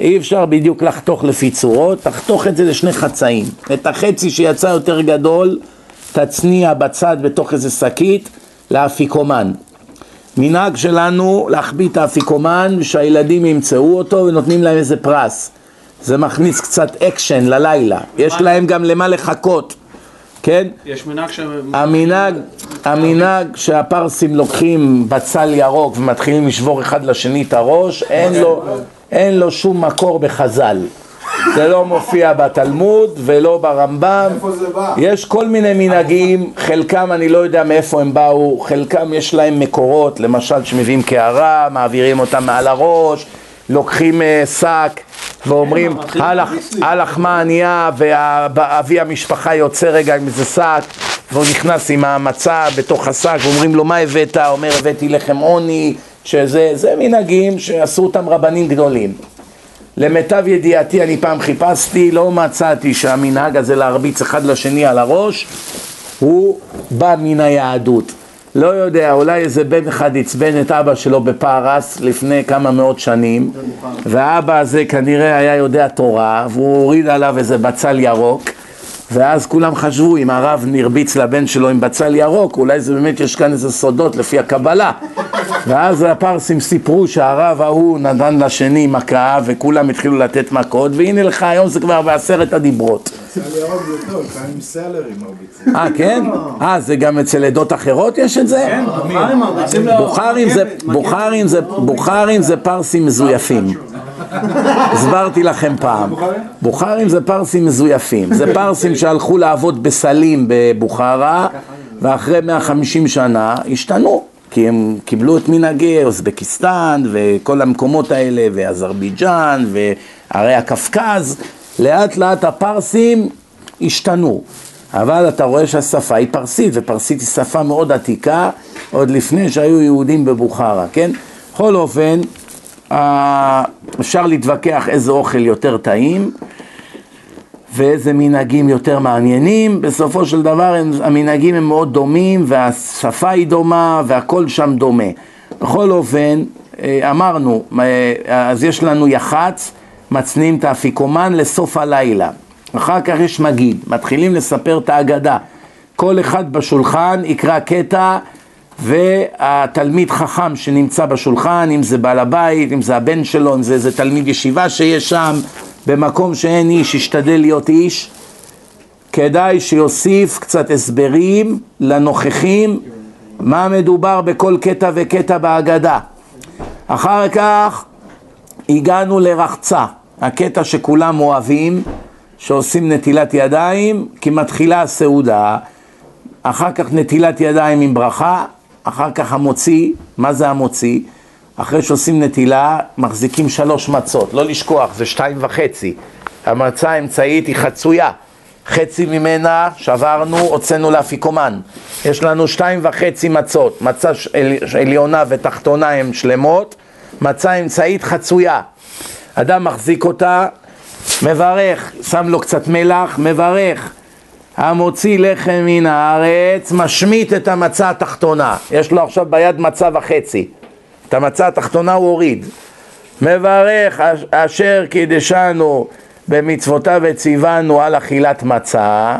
אי אפשר בדיוק לחתוך לפי צורות, תחתוך את זה לשני חצאים. את החצי שיצא יותר גדול, תצניע בצד בתוך איזה שקית לאפיקומן. מנהג שלנו להחביא את האפיקומן ושהילדים ימצאו אותו ונותנים להם איזה פרס. זה מכניס קצת אקשן ללילה, יש להם גם למה לחכות, כן? יש מנהג ש... המנהג, המנהג שהפרסים לוקחים בצל ירוק ומתחילים לשבור אחד לשני את הראש, אין לו, אין לו שום מקור בחז"ל. זה לא מופיע בתלמוד ולא ברמב"ם. איפה זה בא? יש כל מיני מנהגים, חלקם אני לא יודע מאיפה הם באו, חלקם יש להם מקורות, למשל שמביאים קערה, מעבירים אותם מעל הראש, לוקחים אה, שק ואומרים "הלך- הלחמה ענייה ואבי המשפחה יוצא רגע עם איזה שק והוא נכנס עם המצה בתוך השק ואומרים לו מה הבאת? אומר הבאתי לחם עוני, שזה זה מנהגים שעשו אותם רבנים גדולים. למיטב ידיעתי אני פעם חיפשתי, לא מצאתי שהמנהג הזה להרביץ אחד לשני על הראש הוא בא מן היהדות. לא יודע, אולי איזה בן אחד עצבן את אבא שלו בפרס לפני כמה מאות שנים והאבא הזה כנראה היה יודע תורה והוא הוריד עליו איזה בצל ירוק ואז כולם חשבו אם הרב נרביץ לבן שלו עם בצל ירוק אולי זה באמת יש כאן איזה סודות לפי הקבלה ואז הפרסים סיפרו שהרב ההוא נתן לשני מכה וכולם התחילו לתת מכות והנה לך היום זה כבר בעשרת הדיברות. אה כן? אה זה גם אצל עדות אחרות יש את זה? כן. בוכרים זה, בוכרים זה, בוכרים זה פרסים מזויפים. הסברתי לכם פעם. בוכרים זה פרסים מזויפים. זה פרסים שהלכו לעבוד בסלים בבוכרה, ואחרי 150 שנה השתנו. כי הם קיבלו את מנהגי אוזבקיסטן וכל המקומות האלה ואזרבייג'אן וערי הקווקז, לאט לאט הפרסים השתנו. אבל אתה רואה שהשפה היא פרסית, ופרסית היא שפה מאוד עתיקה, עוד לפני שהיו יהודים בבוכרה, כן? בכל אופן, אה, אפשר להתווכח איזה אוכל יותר טעים ואיזה מנהגים יותר מעניינים, בסופו של דבר הם, המנהגים הם מאוד דומים והשפה היא דומה והכל שם דומה. בכל אופן, אה, אמרנו, אה, אז יש לנו יח"צ, מצניעים את האפיקומן לסוף הלילה. אחר כך יש מגיד, מתחילים לספר את ההגדה. כל אחד בשולחן יקרא קטע והתלמיד חכם שנמצא בשולחן, אם זה בעל הבית, אם זה הבן שלו, אם זה איזה תלמיד ישיבה שיש שם, במקום שאין איש, ישתדל להיות איש. כדאי שיוסיף קצת הסברים לנוכחים מה מדובר בכל קטע וקטע בהגדה. אחר כך הגענו לרחצה, הקטע שכולם אוהבים, שעושים נטילת ידיים, כי מתחילה הסעודה, אחר כך נטילת ידיים עם ברכה, אחר כך המוציא, מה זה המוציא? אחרי שעושים נטילה, מחזיקים שלוש מצות, לא לשכוח, זה שתיים וחצי. המצה האמצעית היא חצויה, חצי ממנה שברנו, הוצאנו לאפיקומן. יש לנו שתיים וחצי מצות, מצה עליונה ותחתונה הן שלמות, מצה אמצעית חצויה. אדם מחזיק אותה, מברך, שם לו קצת מלח, מברך. המוציא לחם מן הארץ, משמיט את המצה התחתונה. יש לו עכשיו ביד מצה וחצי. המצה התחתונה הוא הוריד. מברך אש- אשר קידשנו במצוותיו וציוונו על אכילת מצה,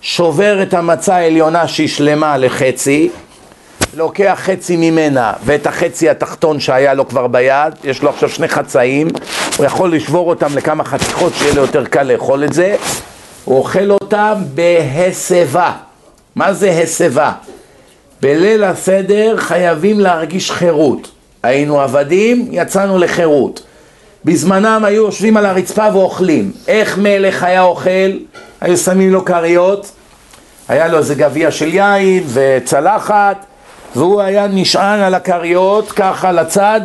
שובר את המצה העליונה שהיא שלמה לחצי, לוקח חצי ממנה ואת החצי התחתון שהיה לו כבר ביד, יש לו עכשיו שני חצאים, הוא יכול לשבור אותם לכמה חתיכות שיהיה לו יותר קל לאכול את זה, הוא אוכל אותם בהסבה. מה זה הסבה? בליל הסדר חייבים להרגיש חירות. היינו עבדים, יצאנו לחירות. בזמנם היו יושבים על הרצפה ואוכלים. איך מלך היה אוכל? היו שמים לו כריות, היה לו איזה גביע של יין וצלחת, והוא היה נשען על הכריות ככה לצד,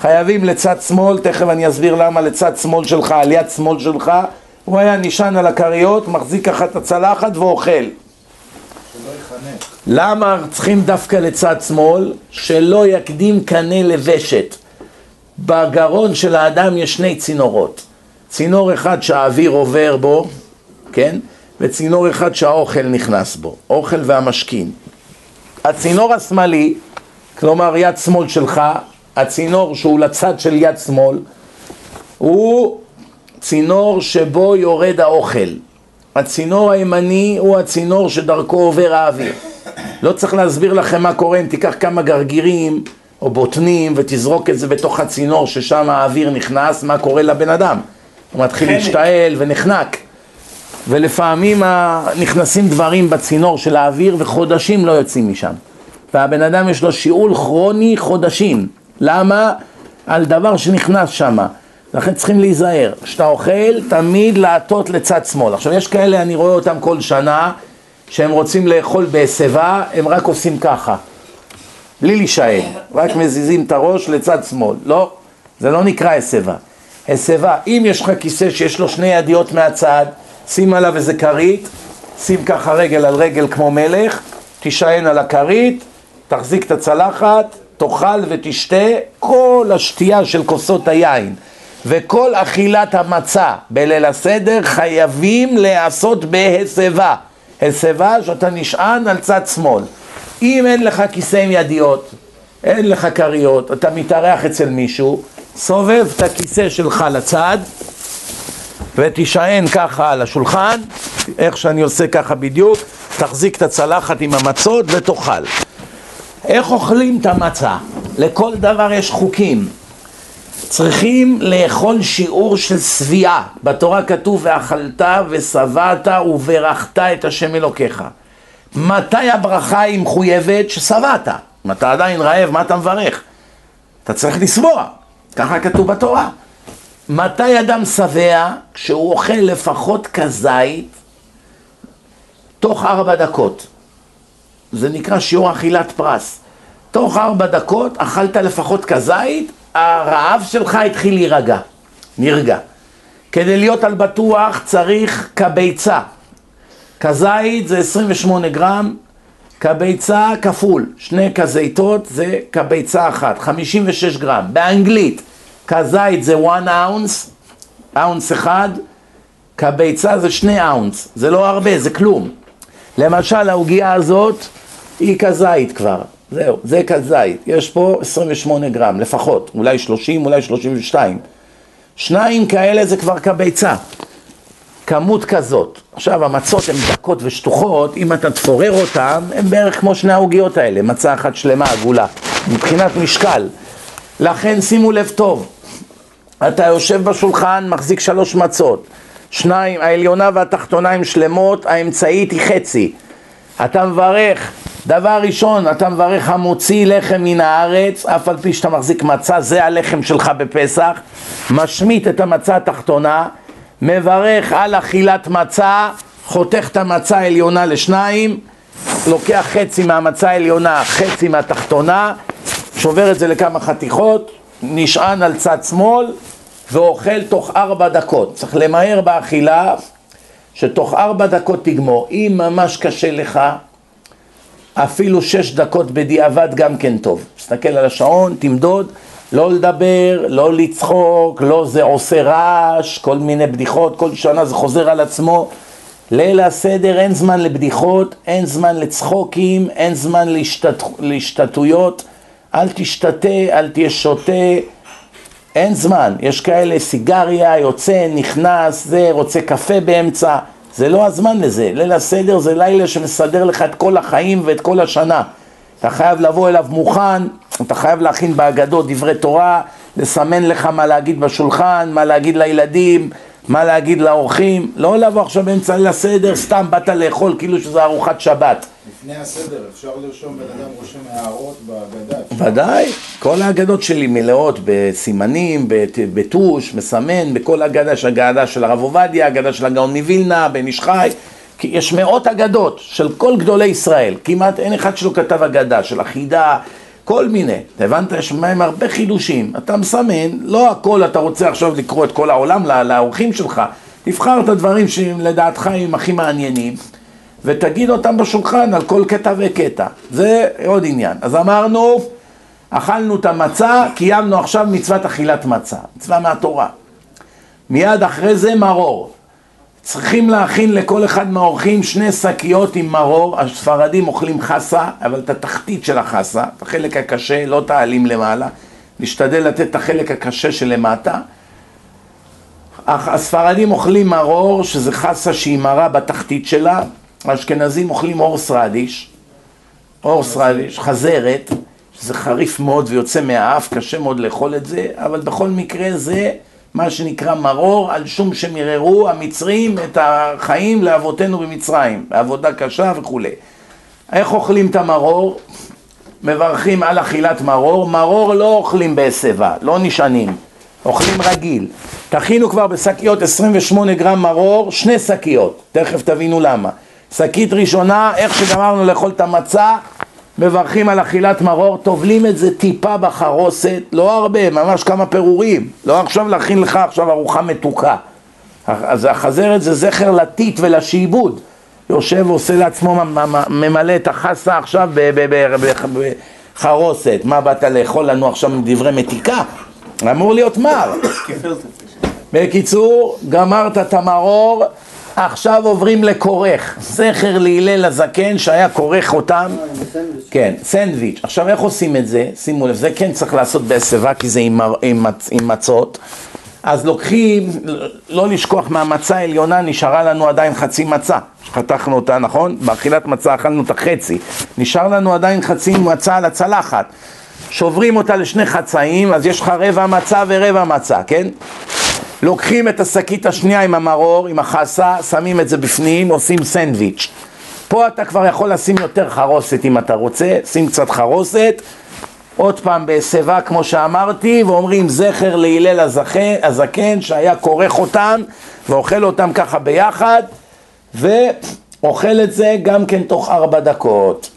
חייבים לצד שמאל, תכף אני אסביר למה לצד שמאל שלך, על יד שמאל שלך, הוא היה נשען על הכריות, מחזיק ככה את הצלחת ואוכל. למה צריכים דווקא לצד שמאל? שלא יקדים קנה לוושת. בגרון של האדם יש שני צינורות. צינור אחד שהאוויר עובר בו, כן? וצינור אחד שהאוכל נכנס בו, אוכל והמשכין. הצינור השמאלי, כלומר יד שמאל שלך, הצינור שהוא לצד של יד שמאל, הוא צינור שבו יורד האוכל. הצינור הימני הוא הצינור שדרכו עובר האוויר. לא צריך להסביר לכם מה קורה אם תיקח כמה גרגירים או בוטנים ותזרוק את זה בתוך הצינור ששם האוויר נכנס, מה קורה לבן אדם? הוא מתחיל להשתעל ונחנק. ולפעמים נכנסים דברים בצינור של האוויר וחודשים לא יוצאים משם. והבן אדם יש לו שיעול כרוני חודשים. למה? על דבר שנכנס שם. לכן צריכים להיזהר. כשאתה אוכל, תמיד להטות לצד שמאל. עכשיו, יש כאלה, אני רואה אותם כל שנה, שהם רוצים לאכול בהסבה, הם רק עושים ככה. בלי להישאל, רק מזיזים את הראש לצד שמאל. לא, זה לא נקרא הסבה. הסבה, אם יש לך כיסא שיש לו שני ידיות מהצד, שים עליו איזה כרית, שים ככה רגל על רגל כמו מלך, תישען על הכרית, תחזיק את הצלחת, תאכל ותשתה כל השתייה של כוסות היין וכל אכילת המצה בליל הסדר חייבים להיעשות בהסבה. הסבה שאתה נשען על צד שמאל. אם אין לך כיסא עם ידיות, אין לך כריות, אתה מתארח אצל מישהו, סובב את הכיסא שלך לצד ותישען ככה על השולחן, איך שאני עושה ככה בדיוק, תחזיק את הצלחת עם המצות ותאכל. איך אוכלים את המצה? לכל דבר יש חוקים. צריכים לאכול שיעור של שביעה. בתורה כתוב ואכלת ושבעת וברכת את השם אלוקיך. מתי הברכה היא מחויבת? ששבעת. אם אתה עדיין רעב, מה אתה מברך? אתה צריך לשבוע, ככה כתוב בתורה. מתי אדם שבע? כשהוא אוכל לפחות כזית תוך ארבע דקות. זה נקרא שיעור אכילת פרס. תוך ארבע דקות אכלת לפחות כזית, הרעב שלך התחיל להירגע, נרגע. כדי להיות על בטוח צריך כביצה. כזית זה 28 גרם, כביצה כפול, שני כזיתות זה כביצה אחת, 56 גרם. באנגלית, כזית זה 1 אאונס, אאונס אחד, כביצה זה 2 אאונס, זה לא הרבה, זה כלום. למשל העוגיה הזאת היא כזית כבר, זהו, זה כזית, יש פה 28 גרם לפחות, אולי 30, אולי 32. שניים כאלה זה כבר כביצה, כמות כזאת. עכשיו המצות הן דקות ושטוחות, אם אתה תפורר אותן, הן בערך כמו שני העוגיות האלה, מצה אחת שלמה עגולה, מבחינת משקל. לכן שימו לב טוב, אתה יושב בשולחן, מחזיק שלוש מצות, שניים, העליונה והתחתונה הן שלמות, האמצעית היא חצי. אתה מברך, דבר ראשון, אתה מברך המוציא לחם מן הארץ, אף על פי שאתה מחזיק מצה, זה הלחם שלך בפסח, משמיט את המצה התחתונה, מברך על אכילת מצה, חותך את המצה העליונה לשניים, לוקח חצי מהמצה העליונה, חצי מהתחתונה, שובר את זה לכמה חתיכות, נשען על צד שמאל ואוכל תוך ארבע דקות. צריך למהר באכילה, שתוך ארבע דקות תגמור. אם ממש קשה לך, אפילו שש דקות בדיעבד גם כן טוב. תסתכל על השעון, תמדוד, לא לדבר, לא לצחוק, לא זה עושה רעש, כל מיני בדיחות, כל שנה זה חוזר על עצמו. ליל הסדר אין זמן לבדיחות, אין זמן לצחוקים, אין זמן להשתת... להשתתויות, אל תשתתה, אל תהיה שותה, אין זמן. יש כאלה סיגריה, יוצא, נכנס, זה, רוצה קפה באמצע, זה לא הזמן לזה. ליל הסדר זה לילה שמסדר לך את כל החיים ואת כל השנה. אתה חייב לבוא אליו מוכן, אתה חייב להכין בהגדות דברי תורה, לסמן לך מה להגיד בשולחן, מה להגיד לילדים, מה להגיד לאורחים, לא לבוא עכשיו באמצע ליל הסדר, סתם באת לאכול כאילו שזה ארוחת שבת. לפני הסדר אפשר לרשום, בן אדם רושם הערות בהגדה. אפשר? ודאי, כל ההגדות שלי מלאות בסימנים, בטוש, מסמן, בכל הגדה, יש הגדה של הרב עובדיה, הגדה של הגאון מווילנה, בן איש חי, כי יש מאות אגדות של כל גדולי ישראל, כמעט אין אחד שלא כתב אגדה, של החידה, כל מיני, הבנת? יש בהם הרבה חידושים, אתה מסמן, לא הכל אתה רוצה עכשיו לקרוא את כל העולם לא- לאורחים שלך, תבחר את הדברים שלדעתך הם הכי מעניינים. ותגיד אותם בשולחן על כל קטע וקטע. זה עוד עניין. אז אמרנו, אכלנו את המצה, קיימנו עכשיו מצוות אכילת מצה, מצווה מהתורה. מיד אחרי זה מרור. צריכים להכין לכל אחד מהאורחים שני שקיות עם מרור, הספרדים אוכלים חסה, אבל את התחתית של החסה, את החלק הקשה, לא תעלים למעלה, נשתדל לתת את החלק הקשה שלמטה. הספרדים אוכלים מרור, שזה חסה שהיא מרה בתחתית שלה, האשכנזים אוכלים אורס רדיש, אורס רדיש, חזרת, שזה חריף מאוד ויוצא מהאף, קשה מאוד לאכול את זה, אבל בכל מקרה זה מה שנקרא מרור, על שום שמיררו המצרים את החיים לאבותינו במצרים, בעבודה קשה וכולי. איך אוכלים את המרור? מברכים על אכילת מרור, מרור לא אוכלים בהסבה, לא נשענים, אוכלים רגיל. תכינו כבר בשקיות 28 גרם מרור, שני שקיות, תכף תבינו למה. שקית ראשונה, איך שגמרנו לאכול את המצה, מברכים על אכילת מרור, טובלים את זה טיפה בחרוסת, לא הרבה, ממש כמה פירורים, לא עכשיו להכין לך עכשיו ארוחה מתוקה. אז החזרת זה זכר לטיט ולשעבוד. יושב ועושה לעצמו, ממלא את החסה עכשיו בחרוסת. מה באת לאכול לנו עכשיו דברי מתיקה? אמור להיות מר. בקיצור, גמרת את המרור, עכשיו עוברים לכורך. זכר להלל הזקן שהיה כורך אותם. כן, סנדוויץ'. עכשיו איך עושים את זה? שימו לב, זה כן צריך לעשות בהסבה כי זה עם, עם, עם מצות. אז לוקחים, לא לשכוח מהמצה העליונה נשארה לנו עדיין חצי מצה, שחתכנו אותה, נכון? באכילת מצה אכלנו את החצי. נשאר לנו עדיין חצי מצה על הצלחת. שוברים אותה לשני חצאים, אז יש לך רבע מצה ורבע מצה, כן? לוקחים את השקית השנייה עם המרור, עם החסה, שמים את זה בפנים, עושים סנדוויץ'. פה אתה כבר יכול לשים יותר חרוסת אם אתה רוצה, שים קצת חרוסת, עוד פעם בהסבה כמו שאמרתי, ואומרים זכר להלל הזקן, הזקן שהיה כורך אותם ואוכל אותם ככה ביחד, ואוכל את זה גם כן תוך ארבע דקות.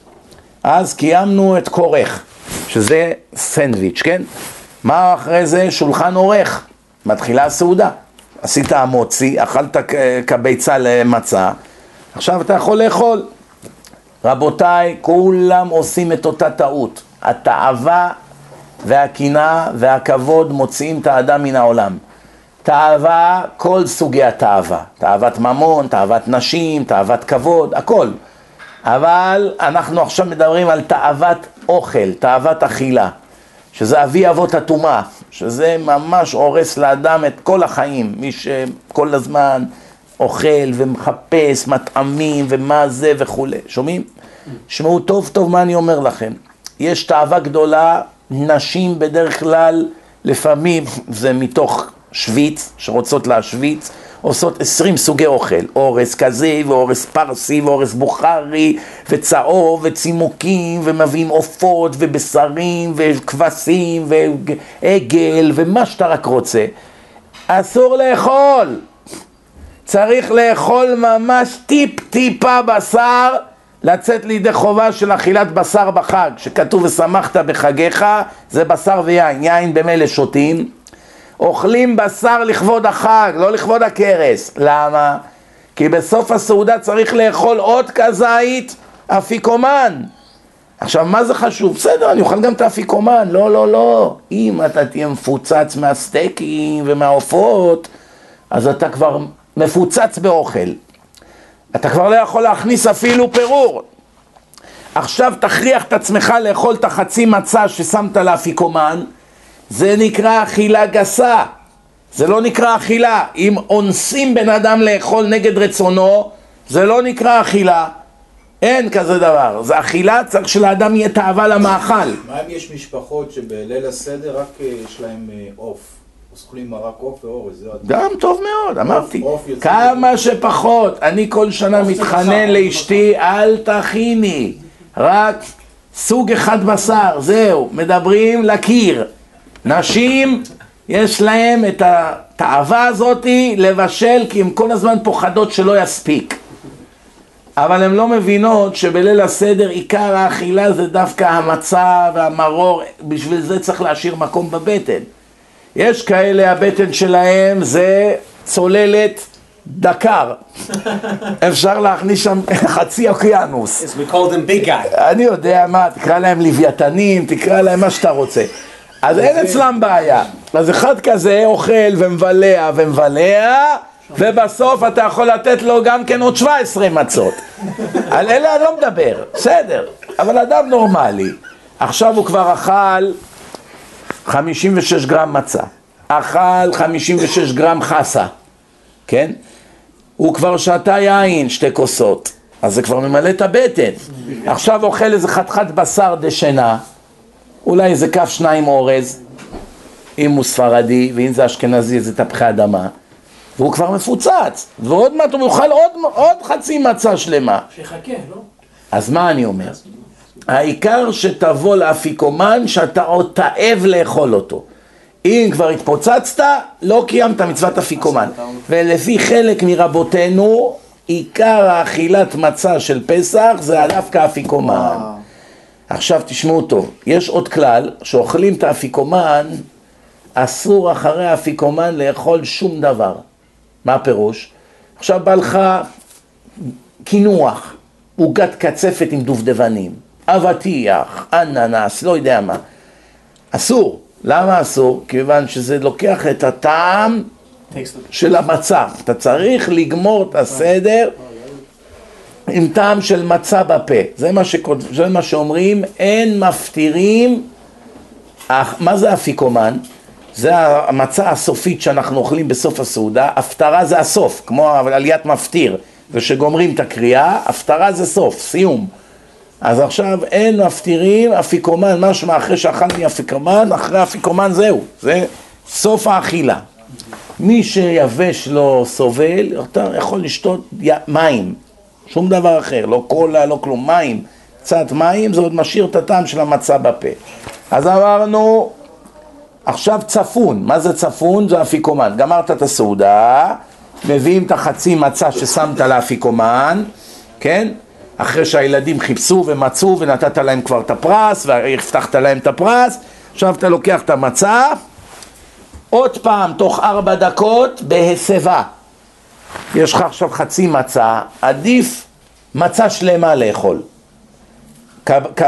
אז קיימנו את כורך, שזה סנדוויץ', כן? מה אחרי זה? שולחן עורך, מתחילה הסעודה. עשית המוצי, אכלת כביצה למצה, עכשיו אתה יכול לאכול. רבותיי, כולם עושים את אותה טעות. התאווה והקנאה והכבוד מוציאים את האדם מן העולם. תאווה, כל סוגי התאווה. תאוות ממון, תאוות נשים, תאוות כבוד, הכל. אבל אנחנו עכשיו מדברים על תאוות אוכל, תאוות אכילה, שזה אבי אבות הטומאה, שזה ממש הורס לאדם את כל החיים, מי שכל הזמן אוכל ומחפש מטעמים ומה זה וכולי, שומעים? שמעו טוב טוב מה אני אומר לכם, יש תאווה גדולה, נשים בדרך כלל, לפעמים זה מתוך שוויץ, שרוצות להשוויץ, עושות עשרים סוגי אוכל, אורס כזה ואורס פרסי ואורס בוכרי וצהוב וצימוקים ומביאים עופות ובשרים וכבשים ועגל ומה שאתה רק רוצה. אסור לאכול, צריך לאכול ממש טיפ-טיפה בשר, לצאת לידי חובה של אכילת בשר בחג, שכתוב ושמחת בחגיך, זה בשר ויין, יין במילא שותים, אוכלים בשר לכבוד החג, לא לכבוד הכרס. למה? כי בסוף הסעודה צריך לאכול עוד כזית אפיקומן. עכשיו, מה זה חשוב? בסדר, אני אוכל גם את האפיקומן. לא, לא, לא. אם אתה תהיה מפוצץ מהסטייקים ומהעופות, אז אתה כבר מפוצץ באוכל. אתה כבר לא יכול להכניס אפילו פירור. עכשיו תכריח את עצמך לאכול את החצי מצה ששמת לאפיקומן, זה נקרא אכילה גסה, זה לא נקרא אכילה. אם אונסים בן אדם לאכול נגד רצונו, זה לא נקרא אכילה. אין כזה דבר. זה אכילה, צריך שלאדם יהיה תאווה למאכל. מה אם יש משפחות שבליל הסדר רק אה, יש להם אה, עוף? אז אוכלים מרק עוף ואורז. גם טוב מאוד, אמרתי. כמה שפחות. אני כל שנה מתחנן לאשתי, אל תכיני. רק סוג אחד בשר, זהו. מדברים לקיר. נשים, יש להם את התאווה הזאתי לבשל, כי הן כל הזמן פוחדות שלא יספיק. אבל הן לא מבינות שבליל הסדר עיקר האכילה זה דווקא המצה והמרור, בשביל זה צריך להשאיר מקום בבטן. יש כאלה, הבטן שלהם זה צוללת דקר. [LAUGHS] אפשר להכניס שם חצי אוקיינוס. Yes, we called him big guy. אני יודע מה, תקרא להם לוויתנים, תקרא להם מה שאתה רוצה. אז אין אצלם בעיה. אז אחד כזה אוכל ומבלע ומבלע, ובסוף אתה יכול לתת לו גם כן עוד 17 מצות. על אלה אני לא מדבר, בסדר. אבל אדם נורמלי, עכשיו הוא כבר אכל 56 גרם מצה, אכל 56 גרם חסה, כן? הוא כבר שתה יין, שתי כוסות, אז זה כבר ממלא את הבטן. עכשיו אוכל איזה חתיכת בשר דשנה, אולי איזה כף שניים אורז, אם הוא ספרדי, ואם זה אשכנזי זה תפוחי אדמה, והוא כבר מפוצץ, ועוד מעט הוא יאכל עוד, עוד חצי מצה שלמה. שיחכה, לא? אז מה אני אומר? העיקר שתבוא לאפיקומן שאתה עוד תאב לאכול אותו. אם כבר התפוצצת, לא קיימת מצוות אפיקומן. ולפי חלק מרבותינו, עיקר האכילת מצה של פסח זה דווקא אפיקומן. עכשיו תשמעו טוב, יש עוד כלל, שאוכלים את האפיקומן, אסור אחרי האפיקומן לאכול שום דבר. מה הפירוש? עכשיו בא לך קינוח, עוגת קצפת עם דובדבנים, אבטיח, אננס, לא יודע מה. אסור. למה אסור? כיוון שזה לוקח את הטעם של המצה. אתה צריך לגמור את הסדר עם טעם של מצה בפה. זה מה, שכות... זה מה שאומרים, אין מפטירים. מה זה אפיקומן? זה המצה הסופית שאנחנו אוכלים בסוף הסעודה, הפטרה זה הסוף, כמו עליית מפטיר, ושגומרים את הקריאה, הפטרה זה סוף, סיום. אז עכשיו אין מפטירים, אפיקומן, משמע אחרי שאכלתי אפיקומן, אחרי אפיקומן זהו, זה סוף האכילה. מי שיבש לא סובל, אתה יכול לשתות מים, שום דבר אחר, לא קולה, לא כלום, מים, קצת מים, זה עוד משאיר את הטעם של המצה בפה. אז אמרנו, עכשיו צפון, מה זה צפון? זה אפיקומן. גמרת את הסעודה, מביאים את החצי מצה ששמת לאפיקומן, כן? אחרי שהילדים חיפשו ומצאו ונתת להם כבר את הפרס והבטחת להם את הפרס, עכשיו אתה לוקח את המצה, עוד פעם, תוך ארבע דקות, בהסבה. יש לך עכשיו חצי מצה, עדיף מצה שלמה לאכול.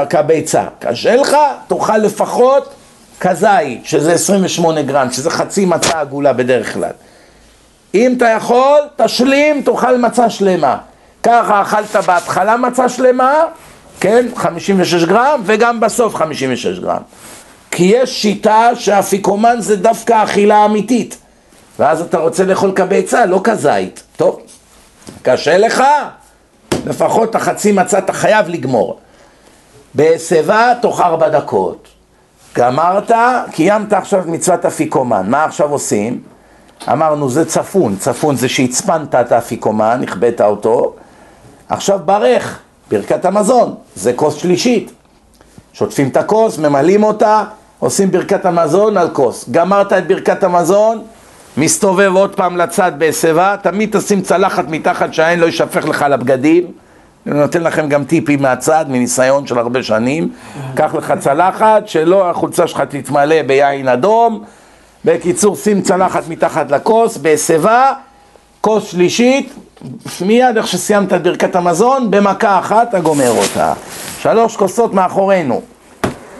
כביצה. קשה לך, תאכל לפחות כזית, שזה 28 גרם, שזה חצי מצה עגולה בדרך כלל. אם אתה יכול, תשלים, תאכל מצה שלמה. ככה אכלת בהתחלה מצה שלמה, כן, 56 גרם, וגם בסוף 56 גרם. כי יש שיטה שהאפיקומן זה דווקא אכילה אמיתית. ואז אתה רוצה לאכול כביצה, לא כזית. טוב, קשה לך? לפחות את החצי מצה אתה חייב לגמור. בהסבה תוך ארבע דקות. גמרת, קיימת עכשיו את מצוות אפיקומן. מה עכשיו עושים? אמרנו זה צפון, צפון זה שהצפנת את האפיקומן, הכבאת אותו. עכשיו ברך, ברכת המזון, זה כוס שלישית. שוטפים את הכוס, ממלאים אותה, עושים ברכת המזון על כוס. גמרת את ברכת המזון, מסתובב עוד פעם לצד בהסבה, תמיד תשים צלחת מתחת שהעין לא יישפך לך על הבגדים. אני נותן לכם גם טיפים מהצד, מניסיון של הרבה שנים. קח לך צלחת, שלא החולצה שלך תתמלא ביין אדום. בקיצור, שים צלחת מתחת לכוס, בהסבה, כוס שלישית, מיד איך שסיימת את ברכת המזון, במכה אחת אתה גומר אותה. שלוש כוסות מאחורינו.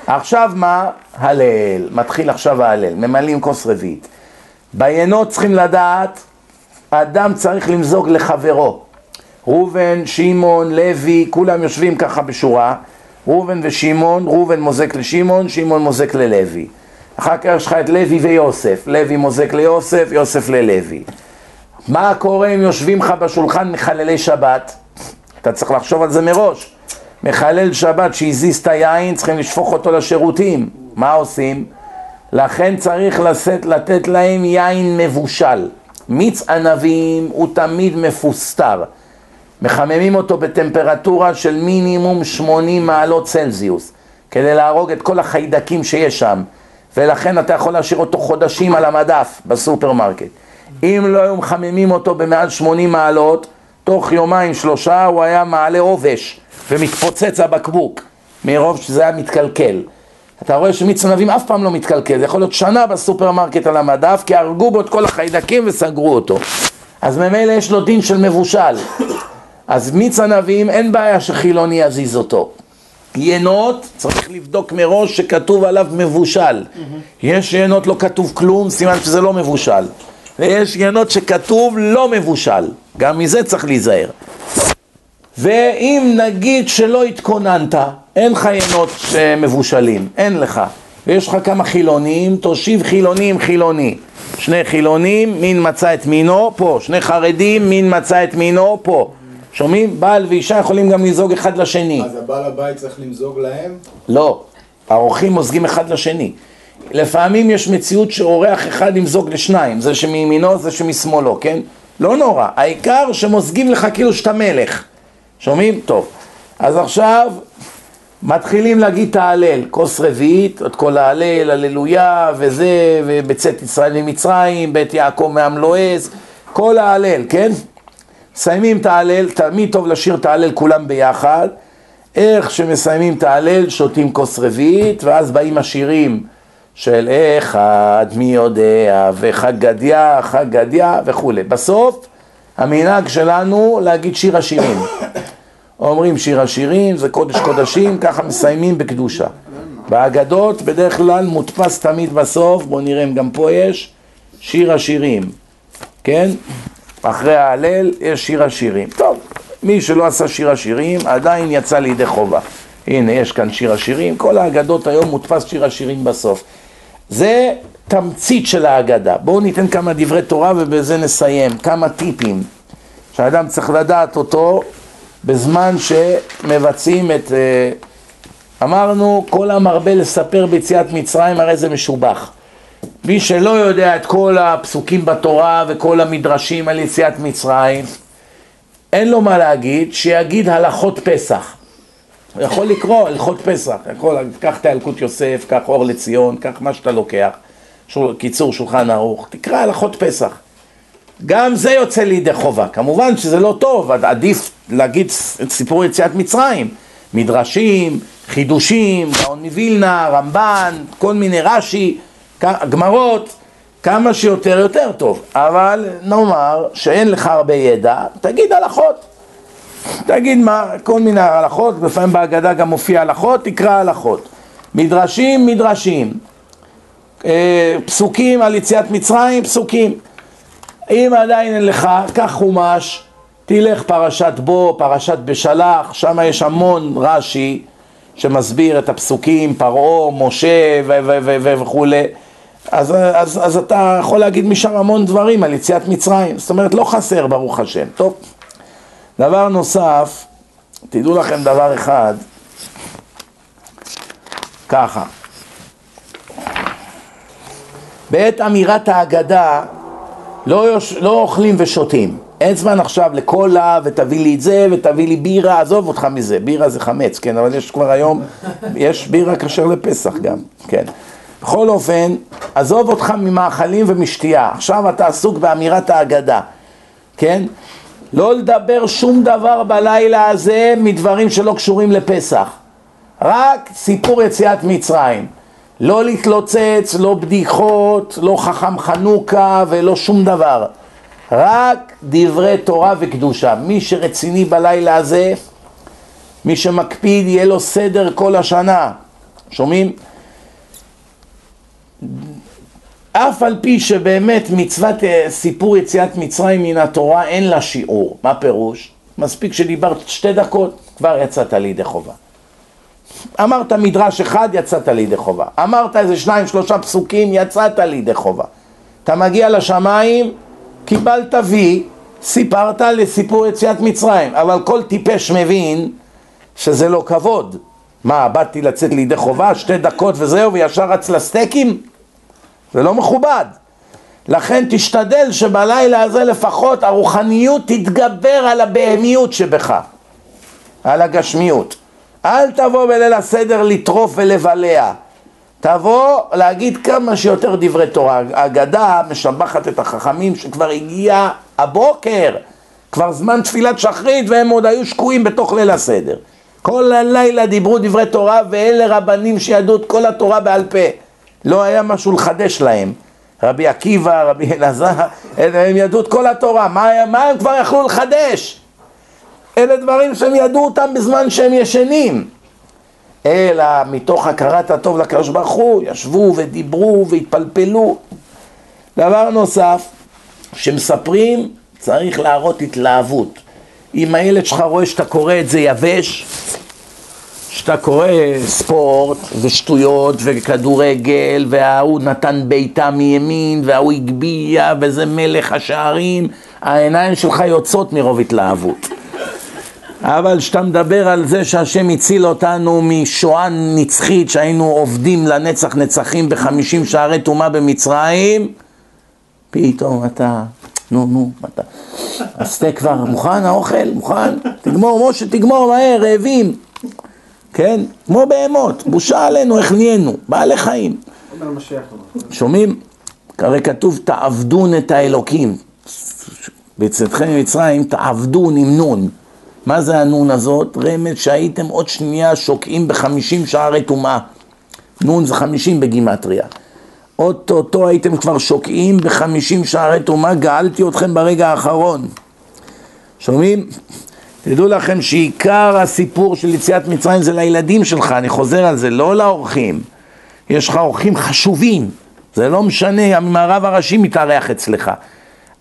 עכשיו מה? הלל. מתחיל עכשיו ההלל. ממלאים כוס רביעית. ביינות צריכים לדעת, האדם צריך למזוג לחברו. ראובן, שמעון, לוי, כולם יושבים ככה בשורה. ראובן ושמעון, ראובן מוזק לשמעון, שמעון מוזק ללוי. אחר כך יש לך את לוי ויוסף, לוי מוזק ליוסף, יוסף ללוי. מה קורה אם יושבים לך בשולחן מחללי שבת? אתה צריך לחשוב על זה מראש. מחלל שבת שהזיז את היין, צריכים לשפוך אותו לשירותים. מה עושים? לכן צריך לשאת, לתת להם יין מבושל. מיץ ענבים הוא תמיד מפוסטר. מחממים אותו בטמפרטורה של מינימום 80 מעלות צלזיוס, כדי להרוג את כל החיידקים שיש שם, ולכן אתה יכול להשאיר אותו חודשים על המדף בסופרמרקט. אם לא היו מחממים אותו במעל 80 מעלות, תוך יומיים שלושה הוא היה מעלה עובש ומתפוצץ הבקבוק, מרוב שזה היה מתקלקל. אתה רואה שמיץ ענבים אף פעם לא מתקלקל, זה יכול להיות שנה בסופרמרקט על המדף, כי הרגו בו את כל החיידקים וסגרו אותו. אז ממילא יש לו דין של מבושל. אז מיץ ענבים אין בעיה שחילוני יזיז אותו. יינות, צריך לבדוק מראש שכתוב עליו מבושל. יש יינות לא כתוב כלום, סימן שזה לא מבושל. ויש ינות שכתוב לא מבושל, גם מזה צריך להיזהר. ואם נגיד שלא התכוננת, אין לך ינות מבושלים, אין לך. ויש לך כמה חילונים, תושיב חילוני עם חילוני. שני חילונים, מין מצא את מינו פה, שני חרדים, מין מצא את מינו פה. שומעים? בעל ואישה יכולים גם לזוג אחד לשני. אז הבעל הבית צריך למזוג להם? לא, האורחים מוזגים אחד לשני. לפעמים יש מציאות שאורח אחד ימזוג לשניים, זה שמימינו זה שמשמאלו, כן? לא נורא, העיקר שמוזגים לך כאילו שאתה מלך. שומעים? טוב. אז עכשיו מתחילים להגיד את ההלל, כוס רביעית, את כל ההלל, הללויה וזה, ובצאת ישראל ממצרים, בית יעקב מעם לועז, כל ההלל, כן? מסיימים את ההלל, תמיד טוב לשיר את ההלל כולם ביחד. איך שמסיימים את ההלל, שותים כוס רביעית, ואז באים השירים של אחד מי יודע, וחג גדיה, חג גדיה וכולי. בסוף, המנהג שלנו להגיד שיר השירים. אומרים שיר השירים, זה קודש קודשים, ככה מסיימים בקדושה. בהגדות בדרך כלל מודפס תמיד בסוף, בואו נראה אם גם פה יש, שיר השירים, כן? אחרי ההלל יש שיר השירים. טוב, מי שלא עשה שיר השירים עדיין יצא לידי חובה. הנה, יש כאן שיר השירים, כל ההגדות היום מודפס שיר השירים בסוף. זה תמצית של ההגדה. בואו ניתן כמה דברי תורה ובזה נסיים, כמה טיפים שהאדם צריך לדעת אותו בזמן שמבצעים את... אה, אמרנו, כל המרבה לספר ביציאת מצרים הרי זה משובח. מי שלא יודע את כל הפסוקים בתורה וכל המדרשים על יציאת מצרים, אין לו מה להגיד, שיגיד הלכות פסח. הוא יכול לקרוא הלכות פסח, יכול, קח את הילקוט יוסף, קח אור לציון, קח מה שאתה לוקח, שול, קיצור שולחן ערוך, תקרא הלכות פסח. גם זה יוצא לידי חובה. כמובן שזה לא טוב, עדיף להגיד את סיפור יציאת מצרים. מדרשים, חידושים, גאון מווילנה, רמב"ן, כל מיני רש"י, גמרות, כמה שיותר יותר טוב. אבל נאמר שאין לך הרבה ידע, תגיד הלכות. תגיד מה, כל מיני הלכות, לפעמים בהגדה גם מופיע הלכות, תקרא הלכות. מדרשים, מדרשים. אה, פסוקים על יציאת מצרים, פסוקים. אם עדיין אין לך, קח חומש, תלך פרשת בו, פרשת בשלח, שם יש המון רש"י שמסביר את הפסוקים, פרעה, משה וכולי. אז, אז, אז אתה יכול להגיד משם המון דברים על יציאת מצרים, זאת אומרת לא חסר ברוך השם. טוב, דבר נוסף, תדעו לכם דבר אחד, ככה, בעת אמירת ההגדה לא, יוש... לא אוכלים ושותים. אין זמן עכשיו לקולה ותביא לי את זה ותביא לי בירה, עזוב אותך מזה, בירה זה חמץ, כן, אבל יש כבר היום, יש בירה כשר לפסח גם, כן. בכל אופן, עזוב אותך ממאכלים ומשתייה, עכשיו אתה עסוק באמירת ההגדה, כן? לא לדבר שום דבר בלילה הזה מדברים שלא קשורים לפסח, רק סיפור יציאת מצרים. לא להתלוצץ, לא בדיחות, לא חכם חנוכה ולא שום דבר. רק דברי תורה וקדושה. מי שרציני בלילה הזה, מי שמקפיד, יהיה לו סדר כל השנה. שומעים? אף על פי שבאמת מצוות אה, סיפור יציאת מצרים מן התורה אין לה שיעור. מה פירוש? מספיק שדיברת שתי דקות, כבר יצאת לידי חובה. אמרת מדרש אחד, יצאת לידי חובה. אמרת איזה שניים, שלושה פסוקים, יצאת לידי חובה. אתה מגיע לשמיים, קיבלת וי, סיפרת לסיפור יציאת מצרים. אבל כל טיפש מבין שזה לא כבוד. מה, באתי לצאת לידי חובה, שתי דקות וזהו, וישר רץ לסטייקים? זה לא מכובד. לכן תשתדל שבלילה הזה לפחות הרוחניות תתגבר על הבהמיות שבך, על הגשמיות. אל תבוא בליל הסדר לטרוף ולבלע. תבוא להגיד כמה שיותר דברי תורה. האגדה משבחת את החכמים שכבר הגיע הבוקר, כבר זמן תפילת שחרית והם עוד היו שקועים בתוך ליל הסדר. כל הלילה דיברו דברי תורה ואלה רבנים שידעו את כל התורה בעל פה. לא היה משהו לחדש להם. רבי עקיבא, רבי אלעזר, הם ידעו את כל התורה, מה, מה הם כבר יכלו לחדש? אלה דברים שהם ידעו אותם בזמן שהם ישנים. אלא מתוך הכרת הטוב לקדוש ברוך הוא, ישבו ודיברו והתפלפלו. דבר נוסף, שמספרים, צריך להראות התלהבות. אם הילד שלך רואה שאתה קורא את זה יבש, כשאתה קורא ספורט ושטויות וכדורגל וההוא נתן בעיטה מימין וההוא הגביה וזה מלך השערים, העיניים שלך יוצאות מרוב התלהבות. אבל כשאתה מדבר על זה שהשם הציל אותנו משואה נצחית שהיינו עובדים לנצח נצחים בחמישים שערי טומאה במצרים, פתאום אתה, נו נו, אתה, הסטייק כבר מוכן האוכל? מוכן? תגמור, משה תגמור מהר, רעבים. כן? כמו בהמות, בושה עלינו, איך נהיינו, בעלי חיים. שומעים? הרי כתוב תעבדון את האלוקים. בצאתכם ממצרים תעבדון עם נון. מה זה הנון הזאת? רמז שהייתם עוד שנייה שוקעים בחמישים שערי טומאה. נון זה חמישים בגימטריה. אוטוטו הייתם כבר שוקעים בחמישים שערי טומאה, גאלתי אתכם ברגע האחרון. שומעים? תדעו לכם שעיקר הסיפור של יציאת מצרים זה לילדים שלך, אני חוזר על זה, לא לאורחים. יש לך אורחים חשובים, זה לא משנה, אם הרב הראשי מתארח אצלך.